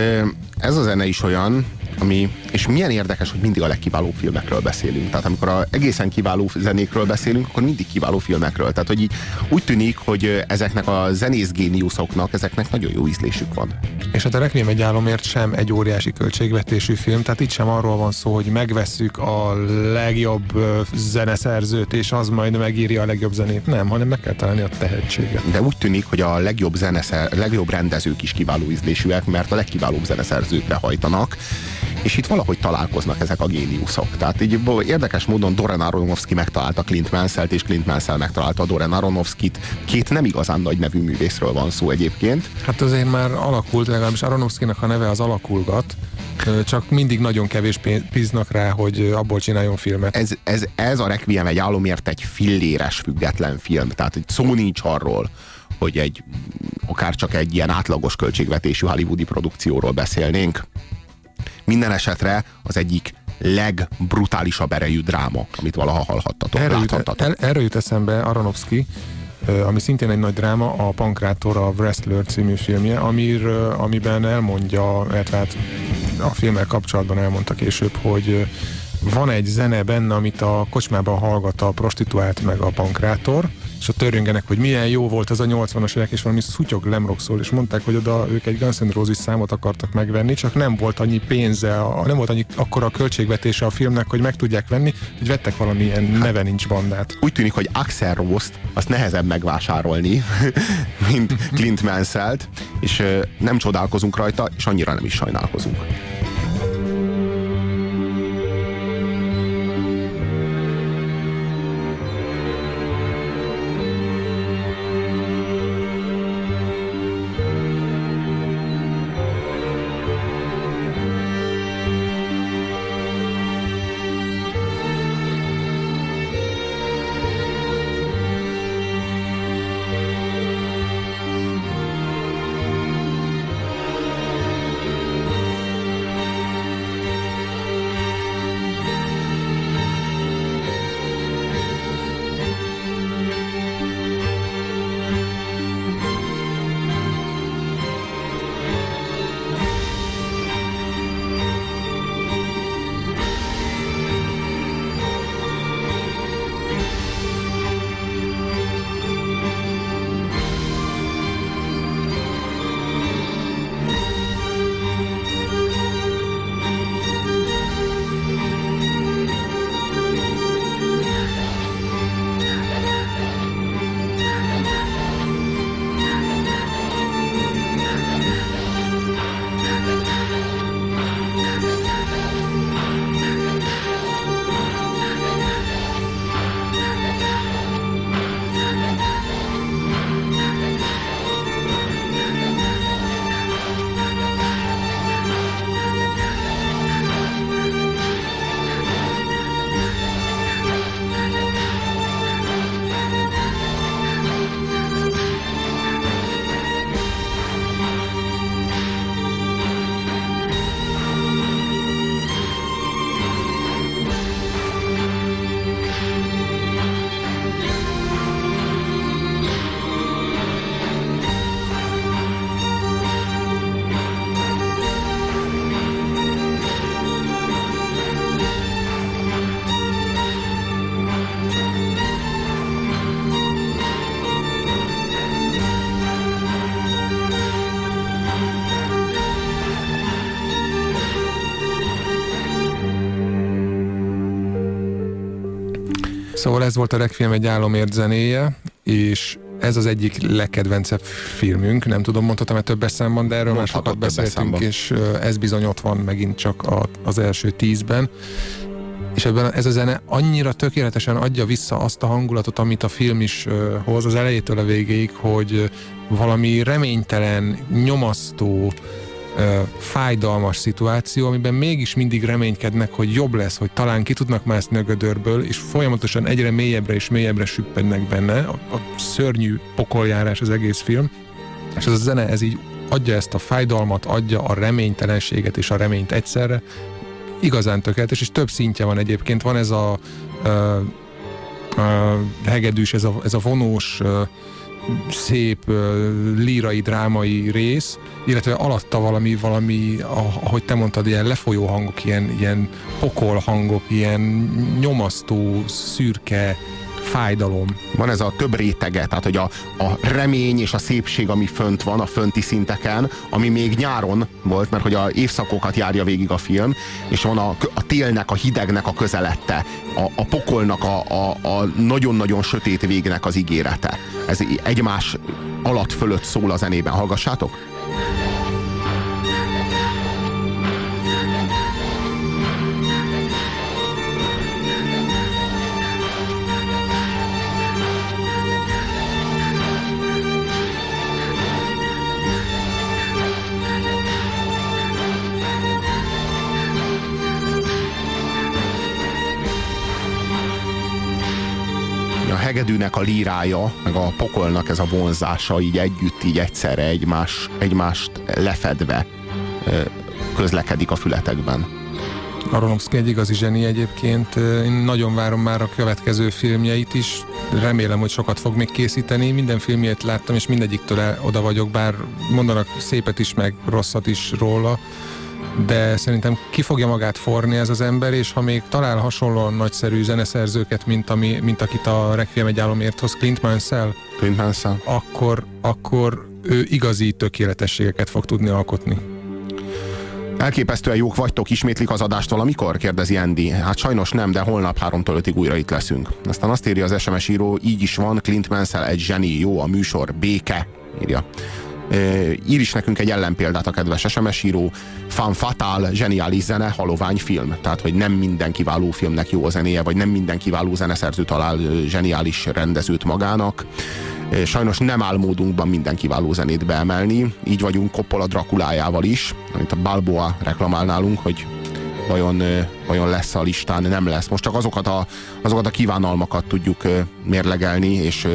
ez a zene is olyan, ami, és milyen érdekes, hogy mindig a legkiválóbb filmekről beszélünk. Tehát amikor a egészen kiváló zenékről beszélünk, akkor mindig kiváló filmekről. Tehát hogy így, úgy tűnik, hogy ezeknek a zenész géniuszoknak, ezeknek nagyon jó ízlésük van. És hát a Requiem egy álomért sem egy óriási költségvetésű film, tehát itt sem arról van szó, hogy megvesszük a legjobb zeneszerzőt, és az majd megírja a legjobb zenét. Nem, hanem meg kell találni a tehetséget. De úgy tűnik, hogy a legjobb, zeneszer, legjobb rendezők is kiváló ízlésűek, mert a legkiválóbb zeneszerzőkre hajtanak, és itt valahogy találkoznak ezek a géniuszok. Tehát így érdekes módon Doren Aronofsky megtalálta Clint Mansell-t, és Clint Mansell megtalálta Doren Aronofsky-t. Két nem igazán nagy nevű művészről van szó egyébként. Hát azért már alakult, legalábbis Aronofsky-nak a neve az alakulgat, csak mindig nagyon kevés bíznak rá, hogy abból csináljon filmet. Ez, ez, ez a Requiem egy álomért egy filléres független film, tehát egy szó nincs arról, hogy egy akár csak egy ilyen átlagos költségvetésű hollywoodi produkcióról beszélnénk minden esetre az egyik legbrutálisabb erejű dráma, amit valaha hallhattatok, erről jut, el, erről jut eszembe Aronofsky, ami szintén egy nagy dráma, a Pankrátor, a Wrestler című filmje, amir, amiben elmondja, illetve hát a filmmel kapcsolatban elmondta később, hogy van egy zene benne, amit a kocsmában hallgat a prostituált meg a pankrátor, és a törjöngenek, hogy milyen jó volt az a 80-as évek, és valami szutyog lemrock szól, és mondták, hogy oda ők egy Guns N' Roses számot akartak megvenni, csak nem volt annyi pénze, nem volt annyi akkora a költségvetése a filmnek, hogy meg tudják venni, hogy vettek valamilyen neve nincs bandát. Úgy tűnik, hogy Axel Rose-t azt nehezebb megvásárolni, mint Clint Mansell-t, és nem csodálkozunk rajta, és annyira nem is sajnálkozunk. Szóval ez volt a Requiem egy álomért zenéje, és ez az egyik legkedvencebb filmünk, nem tudom, mondhatom-e többes számban, de erről már sokat beszéltünk, és ez bizony ott van megint csak a, az első tízben. És ebben ez a zene annyira tökéletesen adja vissza azt a hangulatot, amit a film is hoz az elejétől a végéig, hogy valami reménytelen, nyomasztó, fájdalmas szituáció, amiben mégis mindig reménykednek, hogy jobb lesz, hogy talán ki tudnak mászni a gödörből, és folyamatosan egyre mélyebbre és mélyebbre süppednek benne. A, a szörnyű pokoljárás az egész film. És ez a zene, ez így adja ezt a fájdalmat, adja a reménytelenséget és a reményt egyszerre. Igazán tökéletes, és több szintje van egyébként. Van ez a, a, a hegedűs, ez a, ez a vonós szép lírai, drámai rész, illetve alatta valami, valami, ahogy te mondtad, ilyen lefolyó hangok, ilyen, ilyen pokol hangok, ilyen nyomasztó, szürke, fájdalom. Van ez a több rétege, tehát hogy a, a remény és a szépség, ami fönt van a fönti szinteken, ami még nyáron volt, mert hogy a évszakokat járja végig a film, és van a, a télnek, a hidegnek a közelette, a, a pokolnak a, a, nagyon-nagyon sötét végnek az ígérete. Ez egymás alatt fölött szól a zenében. Hallgassátok! Hegedűnek a lírája, meg a pokolnak ez a vonzása így együtt, így egyszerre egymás, egymást lefedve közlekedik a fületekben. Aronofsky egy igazi zseni egyébként. Én nagyon várom már a következő filmjeit is. Remélem, hogy sokat fog még készíteni. Minden filmjét láttam, és mindegyiktől oda vagyok, bár mondanak szépet is, meg rosszat is róla de szerintem ki fogja magát forni ez az ember, és ha még talál hasonlóan nagyszerű zeneszerzőket, mint, ami, mint akit a Requiem egy álomért hoz Clint Mansell, Clint Mansell. Akkor, akkor ő igazi tökéletességeket fog tudni alkotni. Elképesztően jók vagytok, ismétlik az adást valamikor? kérdezi Andy. Hát sajnos nem, de holnap 3-tól 5 újra itt leszünk. Aztán azt írja az SMS író, így is van, Clint Mansell egy zseni, jó a műsor, béke, írja. Ír is nekünk egy ellenpéldát a kedves SMS író. Fan fatal, zseniális zene, halovány film. Tehát, hogy nem minden kiváló filmnek jó a zenéje, vagy nem minden kiváló zeneszerző talál zseniális rendezőt magának. Sajnos nem áll módunkban minden kiváló zenét beemelni. Így vagyunk Coppola Drakulájával is, amit a Balboa reklamál nálunk, hogy vajon, vajon lesz a listán, nem lesz. Most csak azokat a, azokat a kívánalmakat tudjuk mérlegelni, és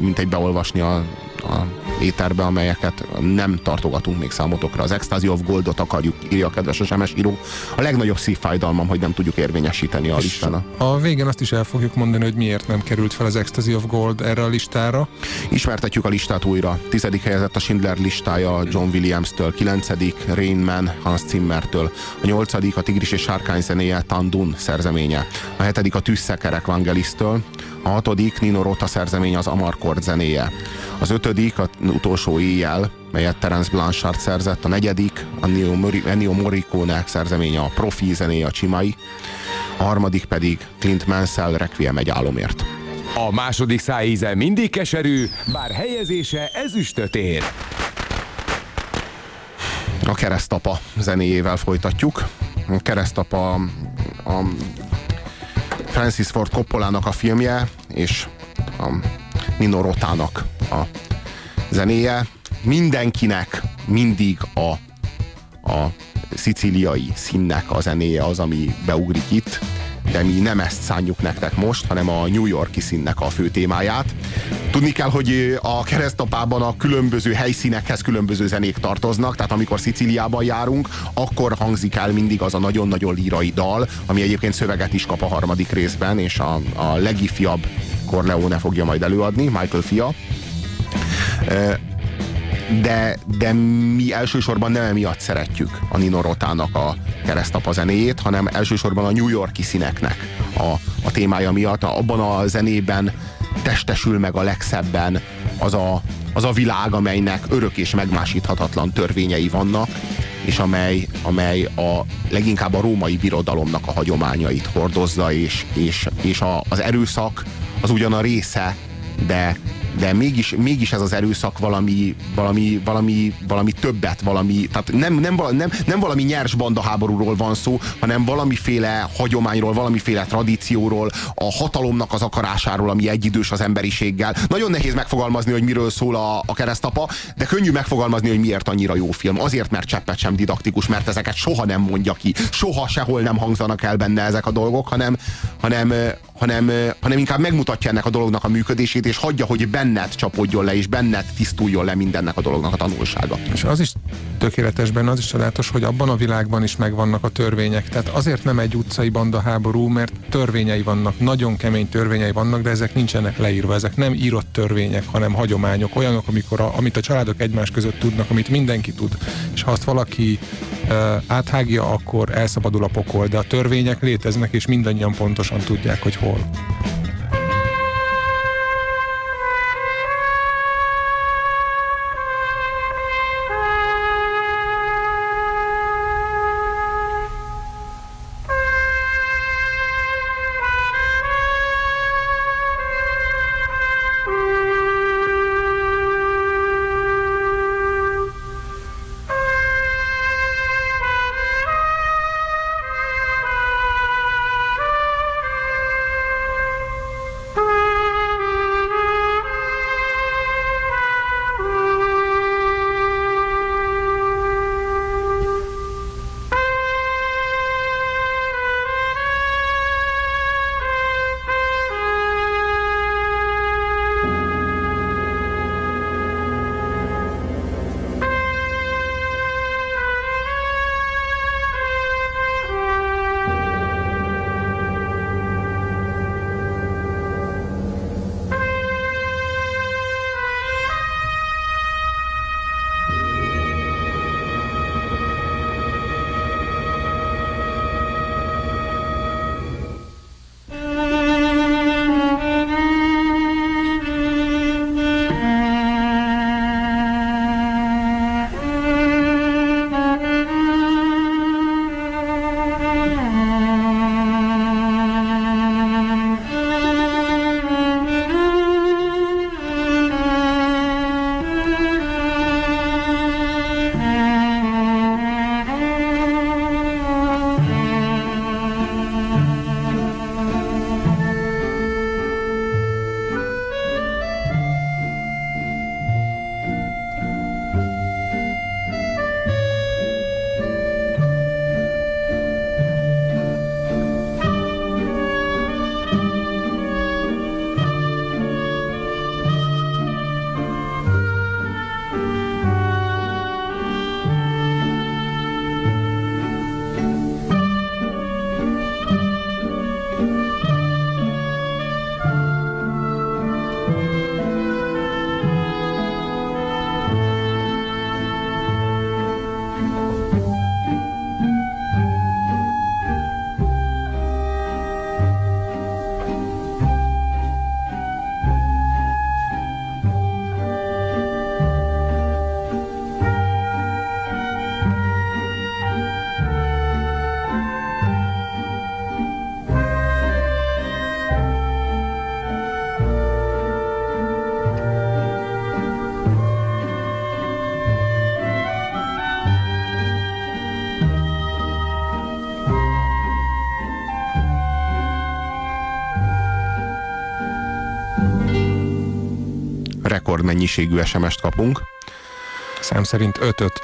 mint egy beolvasni a, a éterbe, amelyeket nem tartogatunk még számotokra. Az Ecstasy of Goldot akarjuk, írja a kedves SMS író. A legnagyobb szívfájdalmam, hogy nem tudjuk érvényesíteni a listán. A végén azt is el fogjuk mondani, hogy miért nem került fel az Ecstasy of Gold erre a listára. Ismertetjük a listát újra. Tizedik helyezett a Schindler listája John Williams-től, kilencedik Rain Man Hans Zimmertől, a nyolcadik a Tigris és Sárkány zenéje Tandun szerzeménye, a hetedik a Tüsszekerek Vangelistől, a hatodik Nino Rota szerzemény az Amarkord zenéje. Az ötödik, az utolsó éjjel, melyet Terence Blanchard szerzett. A negyedik, a Ennio Morricone szerzeménye a Profi zenéje a Csimai. A harmadik pedig Clint Mansell Requiem egy álomért. A második szájíze mindig keserű, bár helyezése ezüstöt ér. A keresztapa zenéjével folytatjuk. A keresztapa a Francis Ford Coppolának a filmje, és a Nino Rotának a zenéje. Mindenkinek mindig a, a szicíliai színnek a zenéje az, ami beugrik itt de mi nem ezt szánjuk nektek most, hanem a New Yorki színnek a fő témáját. Tudni kell, hogy a keresztapában a különböző helyszínekhez különböző zenék tartoznak, tehát amikor Szicíliában járunk, akkor hangzik el mindig az a nagyon-nagyon lírai dal, ami egyébként szöveget is kap a harmadik részben, és a, a legifjabb Corleone fogja majd előadni, Michael Fia de, de mi elsősorban nem emiatt szeretjük a Nino Rotának a keresztapa zenéjét, hanem elsősorban a New Yorki színeknek a, a témája miatt. Abban a zenében testesül meg a legszebben az a, az a világ, amelynek örök és megmásíthatatlan törvényei vannak, és amely, amely a, leginkább a római birodalomnak a hagyományait hordozza, és, és, és a, az erőszak az ugyan a része, de, de mégis, mégis ez az erőszak valami, valami, valami, valami többet, valami, tehát nem, nem, nem, nem valami nyers bandaháborúról van szó, hanem valamiféle hagyományról, valamiféle tradícióról, a hatalomnak az akarásáról, ami egyidős az emberiséggel. Nagyon nehéz megfogalmazni, hogy miről szól a, a keresztapa, de könnyű megfogalmazni, hogy miért annyira jó film. Azért, mert cseppet sem didaktikus, mert ezeket soha nem mondja ki. Soha sehol nem hangzanak el benne ezek a dolgok, hanem, hanem, hanem, hanem inkább megmutatja ennek a dolognak a működését, és hagyja, hogy benned csapodjon le, és benned tisztuljon le mindennek a dolognak a tanulsága. És az is tökéletes benne, az is csodálatos, hogy abban a világban is megvannak a törvények. Tehát azért nem egy utcai banda háború, mert törvényei vannak, nagyon kemény törvényei vannak, de ezek nincsenek leírva, ezek nem írott törvények, hanem hagyományok, olyanok, amikor a, amit a családok egymás között tudnak, amit mindenki tud. És ha azt valaki áthágja, akkor elszabadul a pokol, de a törvények léteznek, és mindannyian pontosan tudják, hogy hol. Rekordmennyiségű SMS-t kapunk. Szám szerint ötöt.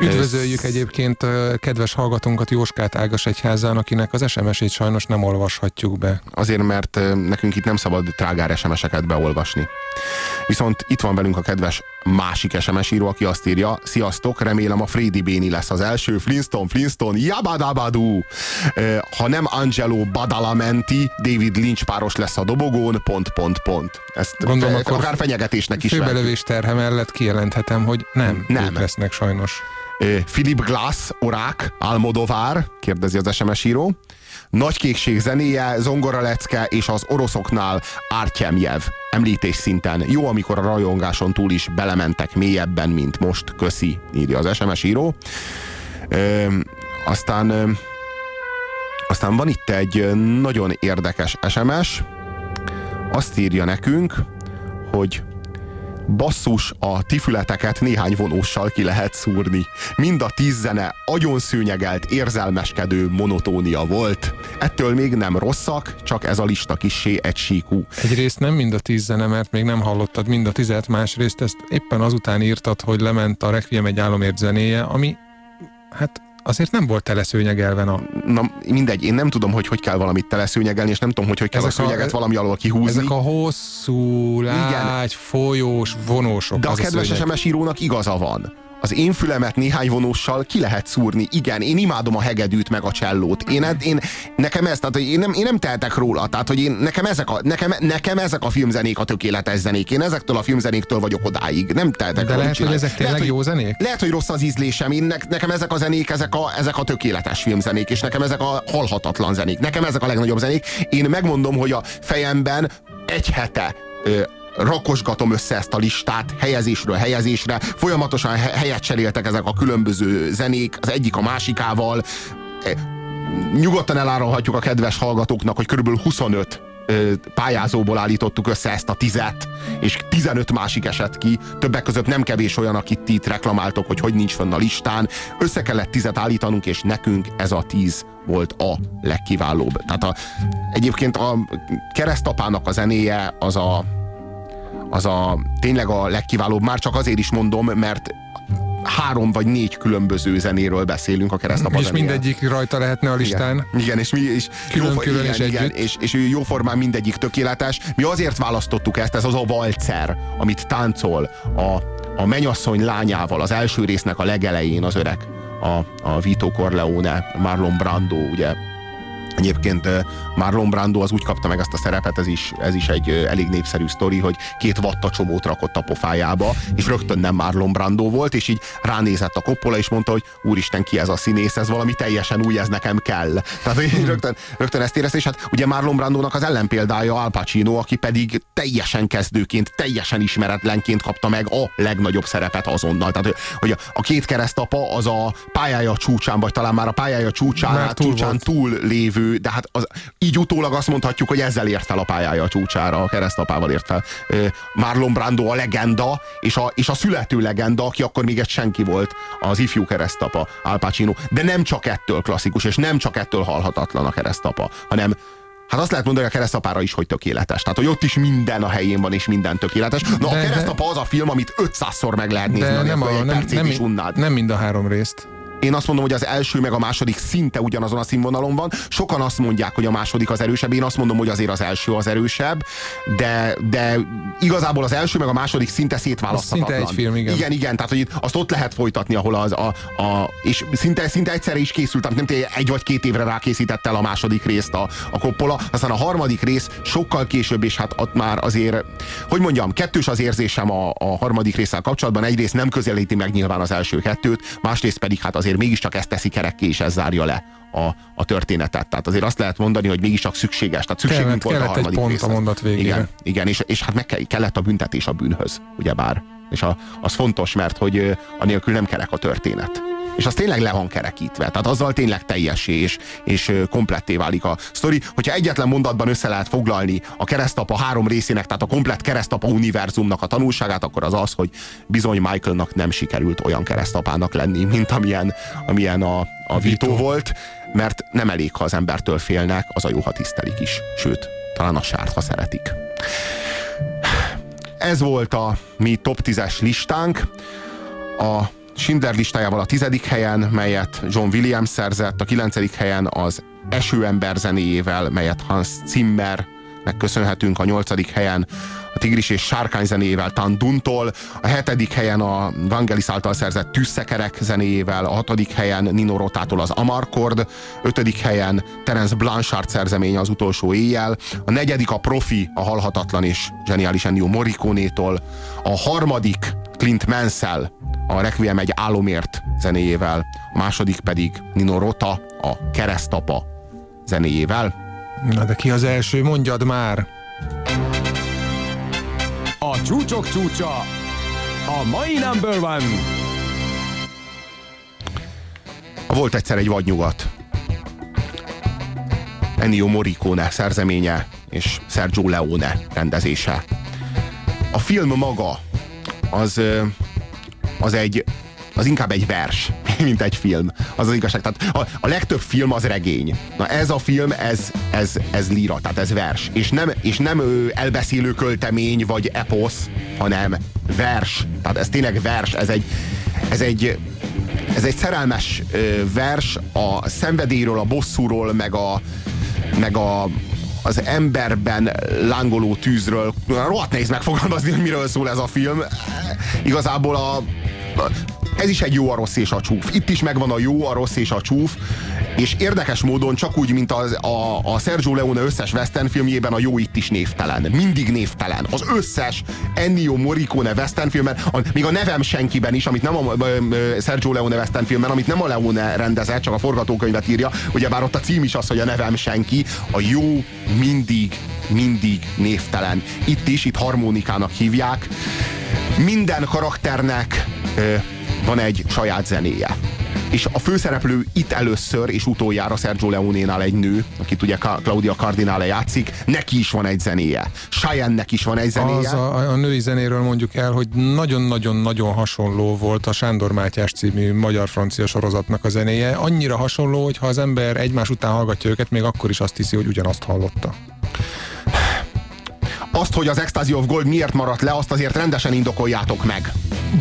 Üdvözöljük egyébként kedves hallgatónkat Jóskát Ágas egyházán, akinek az SMS-ét sajnos nem olvashatjuk be. Azért, mert nekünk itt nem szabad trágár SMS-eket beolvasni. Viszont itt van velünk a kedves másik SMS író, aki azt írja, sziasztok, remélem a Freddy Béni lesz az első, Flintstone, Flintstone, jabadabadú! Ha nem Angelo Badalamenti, David Lynch páros lesz a dobogón, pont, pont, pont. Ezt Gondolom, fe, akkor akár fenyegetésnek is. Főbelövés terhe mellett kijelenthetem, hogy nem, Nem. lesznek sajnos. Philip Glass, Orák, Almodovár, kérdezi az SMS író. Nagy kékség zenéje, zongora lecke és az oroszoknál Artyemjev említés szinten. Jó, amikor a rajongáson túl is belementek mélyebben, mint most. Köszi, írja az SMS író. Ö, aztán, ö, aztán van itt egy nagyon érdekes SMS. Azt írja nekünk, hogy basszus, a tifületeket néhány vonóssal ki lehet szúrni. Mind a tíz zene agyon szőnyegelt, érzelmeskedő monotónia volt. Ettől még nem rosszak, csak ez a lista kissé egysíkú. Egyrészt nem mind a tíz zene, mert még nem hallottad mind a tizet, másrészt ezt éppen azután írtad, hogy lement a Requiem egy álomért zenéje, ami hát azért nem volt teleszőnyegelven a... Na mindegy, én nem tudom, hogy hogy kell valamit teleszőnyegelni, és nem tudom, hogy hogy kell Ezek a a- szőnyeget valami alól kihúzni. Ezek a hosszú, lágy, folyós vonósok. De a kedves szőnyeg. SMS írónak igaza van. Az én fülemet néhány vonóssal ki lehet szúrni. Igen, én imádom a hegedűt meg a csellót. Én, én nekem ez, tehát hogy én nem, én nem tehetek róla. Tehát, hogy én, nekem, ezek a, nekem, nekem ezek a filmzenék a tökéletes zenék. Én ezektől a filmzenéktől vagyok odáig. Nem tehetek De róla, lehet, hogy ezek tényleg lehet, jó hogy, zenék? Lehet, hogy rossz az ízlésem. Én, ne, nekem ezek a zenék, ezek a, ezek a tökéletes filmzenék, és nekem ezek a halhatatlan zenék. Nekem ezek a legnagyobb zenék. Én megmondom, hogy a fejemben egy hete rakosgatom össze ezt a listát helyezésről helyezésre, folyamatosan he- helyet cseréltek ezek a különböző zenék, az egyik a másikával. E, Nyugodtan elárulhatjuk a kedves hallgatóknak, hogy körülbelül 25 ö, pályázóból állítottuk össze ezt a tizet, és 15 másik esett ki, többek között nem kevés olyan, akit itt reklamáltok, hogy hogy nincs fönn a listán. Össze kellett tizet állítanunk, és nekünk ez a tíz volt a legkiválóbb. Tehát a, egyébként a keresztapának a zenéje az a, az a tényleg a legkiválóbb, már csak azért is mondom, mert három vagy négy különböző zenéről beszélünk a keresztapa És mindegyik rajta lehetne a listán. Igen, igen és mi is Külön-külön igen, és igen, együtt. és, és jóformán mindegyik tökéletes. Mi azért választottuk ezt, ez az a valcer, amit táncol a, a menyasszony lányával az első résznek a legelején az öreg, a, a Vito Corleone, Marlon Brando, ugye Egyébként Marlon Brando az úgy kapta meg ezt a szerepet, ez is, ez is egy elég népszerű sztori, hogy két vattacsomót rakott a pofájába, és rögtön nem Marlon Brando volt, és így ránézett a Coppola, és mondta, hogy úristen, ki ez a színész, ez valami teljesen új, ez nekem kell. Tehát rögtön, rögtön ezt érezte, és hát ugye Marlon Brandónak az ellenpéldája Al Pacino, aki pedig teljesen kezdőként, teljesen ismeretlenként kapta meg a legnagyobb szerepet azonnal. Tehát, hogy- a- két keresztapa az a pályája csúcsán, vagy talán már a pályája csúcsán, túl csúcsán túl lévő, de hát az, így utólag azt mondhatjuk, hogy ezzel ért fel a pályája a csúcsára, a keresztapával ért fel. Marlon Brando a legenda, és a, és a születő legenda, aki akkor még egy senki volt, az ifjú keresztapa, Al Pacino. De nem csak ettől klasszikus, és nem csak ettől halhatatlan a keresztapa, hanem Hát azt lehet mondani a keresztapára is, hogy tökéletes. Tehát, hogy ott is minden a helyén van, és minden tökéletes. Na, De- a keresztapa az a film, amit 500-szor meg lehet nézni, De nem, a, nem, nem, is unnád. nem mind a három részt. Én azt mondom, hogy az első meg a második szinte ugyanazon a színvonalon van. Sokan azt mondják, hogy a második az erősebb. Én azt mondom, hogy azért az első az erősebb, de, de igazából az első meg a második szinte szétválaszthatatlan. Az szinte egy film, igen. Igen, igen, tehát hogy itt azt ott lehet folytatni, ahol az a, a és szinte, szinte egyszerre is készült, tehát nem tényleg egy vagy két évre rákészítette el a második részt a, a Coppola, aztán a harmadik rész sokkal később, és hát ott már azért, hogy mondjam, kettős az érzésem a, a harmadik résszel kapcsolatban. Egyrészt nem közelíti meg nyilván az első kettőt, másrészt pedig hát azért mégiscsak ezt teszi kerekké, és ez zárja le a, a történetet. Tehát azért azt lehet mondani, hogy mégiscsak szükséges. Tehát szükségünk Kellett- volt a kellett egy harmadik pont a mondat végére. Igen, igen és, és hát meg kell, kellett a büntetés a bűnhöz, ugyebár. És a, az fontos, mert hogy anélkül nem kerek a történet. És az tényleg le van kerekítve. Tehát azzal tényleg teljessé és, és kompletté válik a sztori. Hogyha egyetlen mondatban össze lehet foglalni a keresztapa három részének, tehát a komplett keresztapa univerzumnak a tanulságát, akkor az az, hogy bizony Michaelnak nem sikerült olyan keresztapának lenni, mint amilyen, amilyen a, a Vito volt, mert nem elég, ha az embertől félnek, az a jó, ha tisztelik is. Sőt, talán a sárt, ha szeretik. ez volt a mi top 10-es listánk. A Schindler listájával a tizedik helyen, melyet John Williams szerzett, a kilencedik helyen az Esőember zenéjével, melyet Hans Zimmer köszönhetünk a nyolcadik helyen a Tigris és Sárkány zenéjével Tanduntól, a hetedik helyen a Vangelis által szerzett Tűzszekerek zenéjével, a hatodik helyen Nino Rotától az Amarkord, ötödik helyen Terence Blanchard szerzemény az utolsó éjjel, a negyedik a Profi, a halhatatlan és zseniális Ennio Morricone-tól, a harmadik Clint Mansell, a Requiem egy álomért zenéjével, a második pedig Nino Rota, a Keresztapa zenéjével. Na de ki az első, mondjad már! A csúcsok csúcsa, a mai number one. Volt egyszer egy vadnyugat. Ennio Morricone szerzeménye és Sergio Leone rendezése. A film maga az, az egy az inkább egy vers, mint egy film. Az az igazság. Tehát a, a legtöbb film az regény. Na ez a film, ez, ez, ez líra, tehát ez vers. És nem, és nem ő elbeszélő költemény, vagy eposz, hanem vers. Tehát ez tényleg vers, ez egy, ez egy, ez egy szerelmes vers a szenvedélyről, a bosszúról, meg a, meg a, az emberben lángoló tűzről. Rohadt nehéz megfogalmazni, hogy miről szól ez a film. Igazából a, ez is egy jó, a rossz és a csúf. Itt is megvan a jó, a rossz és a csúf, és érdekes módon csak úgy, mint az, a, a Sergio Leone összes western filmjében a jó itt is névtelen. Mindig névtelen. Az összes Ennio Morricone western filmben, a, még a Nevem senkiben is, amit nem a, a Sergio Leone western filmben, amit nem a Leone rendezett, csak a forgatókönyvet írja, ugyebár ott a cím is az, hogy a Nevem senki, a jó mindig, mindig névtelen. Itt is, itt harmonikának hívják. Minden karakternek van egy saját zenéje. És a főszereplő itt először és utoljára Sergio Leone-nál egy nő, akit ugye Claudia Cardinale játszik, neki is van egy zenéje. Cheyenne-nek is van egy zenéje. Az a, a női zenéről mondjuk el, hogy nagyon-nagyon-nagyon hasonló volt a Sándor Mátyás című magyar-francia sorozatnak a zenéje. Annyira hasonló, hogy ha az ember egymás után hallgatja őket, még akkor is azt hiszi, hogy ugyanazt hallotta. Azt, hogy az Ecstasy of Gold miért maradt le, azt azért rendesen indokoljátok meg.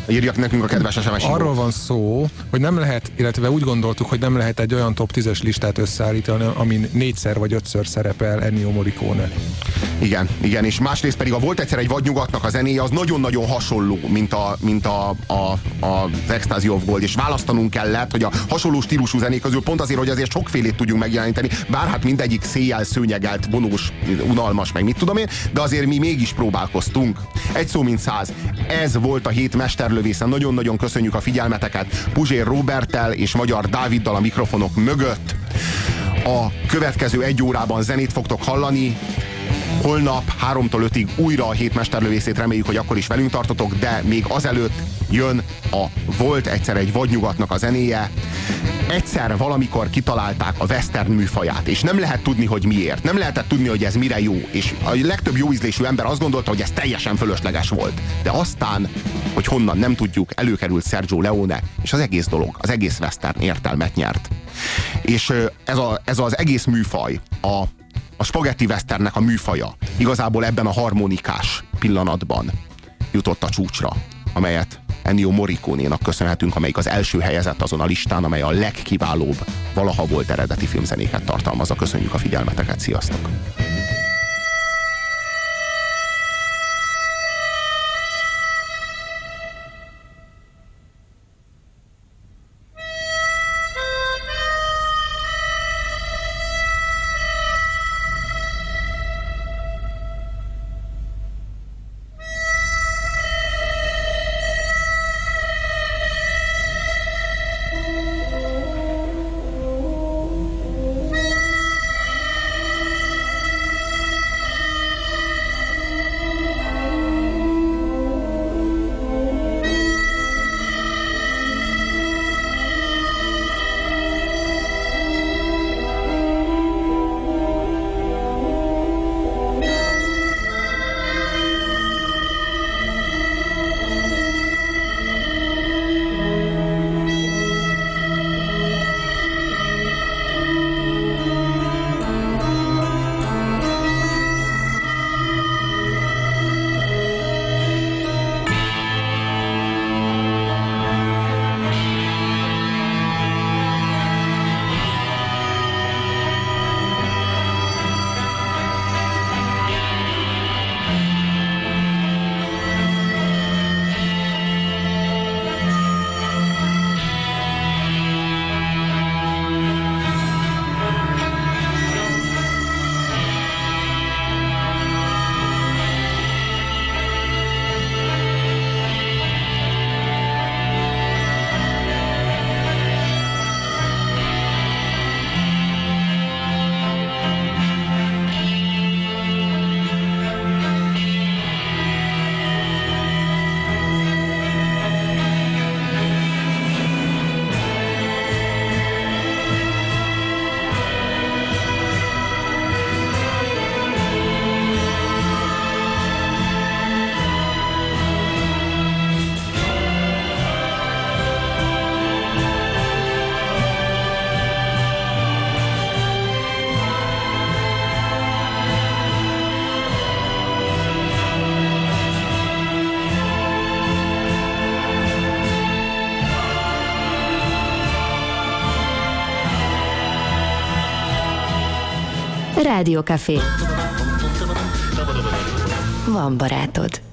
Írjak nekünk a kedves sms Arról van szó, hogy nem lehet, illetve úgy gondoltuk, hogy nem lehet egy olyan top 10-es listát összeállítani, amin négyszer vagy ötször szerepel Ennio Morricone. Igen, igen, és másrészt pedig a volt egyszer egy vadnyugatnak a zenéje, az nagyon-nagyon hasonló, mint, a, mint a, a, a, az Ecstasy of Gold, és választanunk kellett, hogy a hasonló stílusú zenék közül pont azért, hogy azért sokfélét tudjunk megjeleníteni, bár hát mindegyik széjjel szőnyegelt, vonós, unalmas, meg mit tudom én, de azért mi mégis próbálkoztunk. Egy szó mint száz. Ez volt a hét mesterlövészen. Nagyon-nagyon köszönjük a figyelmeteket Puzsér Robertel és Magyar Dáviddal a mikrofonok mögött. A következő egy órában zenét fogtok hallani, holnap 3-tól 5-ig újra a hét mesterlövészét reméljük, hogy akkor is velünk tartotok, de még azelőtt jön a Volt egyszer egy vadnyugatnak a zenéje. Egyszer valamikor kitalálták a western műfaját, és nem lehet tudni, hogy miért. Nem lehetett tudni, hogy ez mire jó, és a legtöbb jó ízlésű ember azt gondolta, hogy ez teljesen fölösleges volt. De aztán, hogy honnan nem tudjuk, előkerült Sergio Leone, és az egész dolog, az egész western értelmet nyert. És ez, a, ez az egész műfaj, a a spagetti westernnek a műfaja igazából ebben a harmonikás pillanatban jutott a csúcsra, amelyet Ennio Morricone-nak köszönhetünk, amelyik az első helyezett azon a listán, amely a legkiválóbb valaha volt eredeti filmzenéket tartalmazza. Köszönjük a figyelmeteket, sziasztok! Rádiókafé. Van barátod.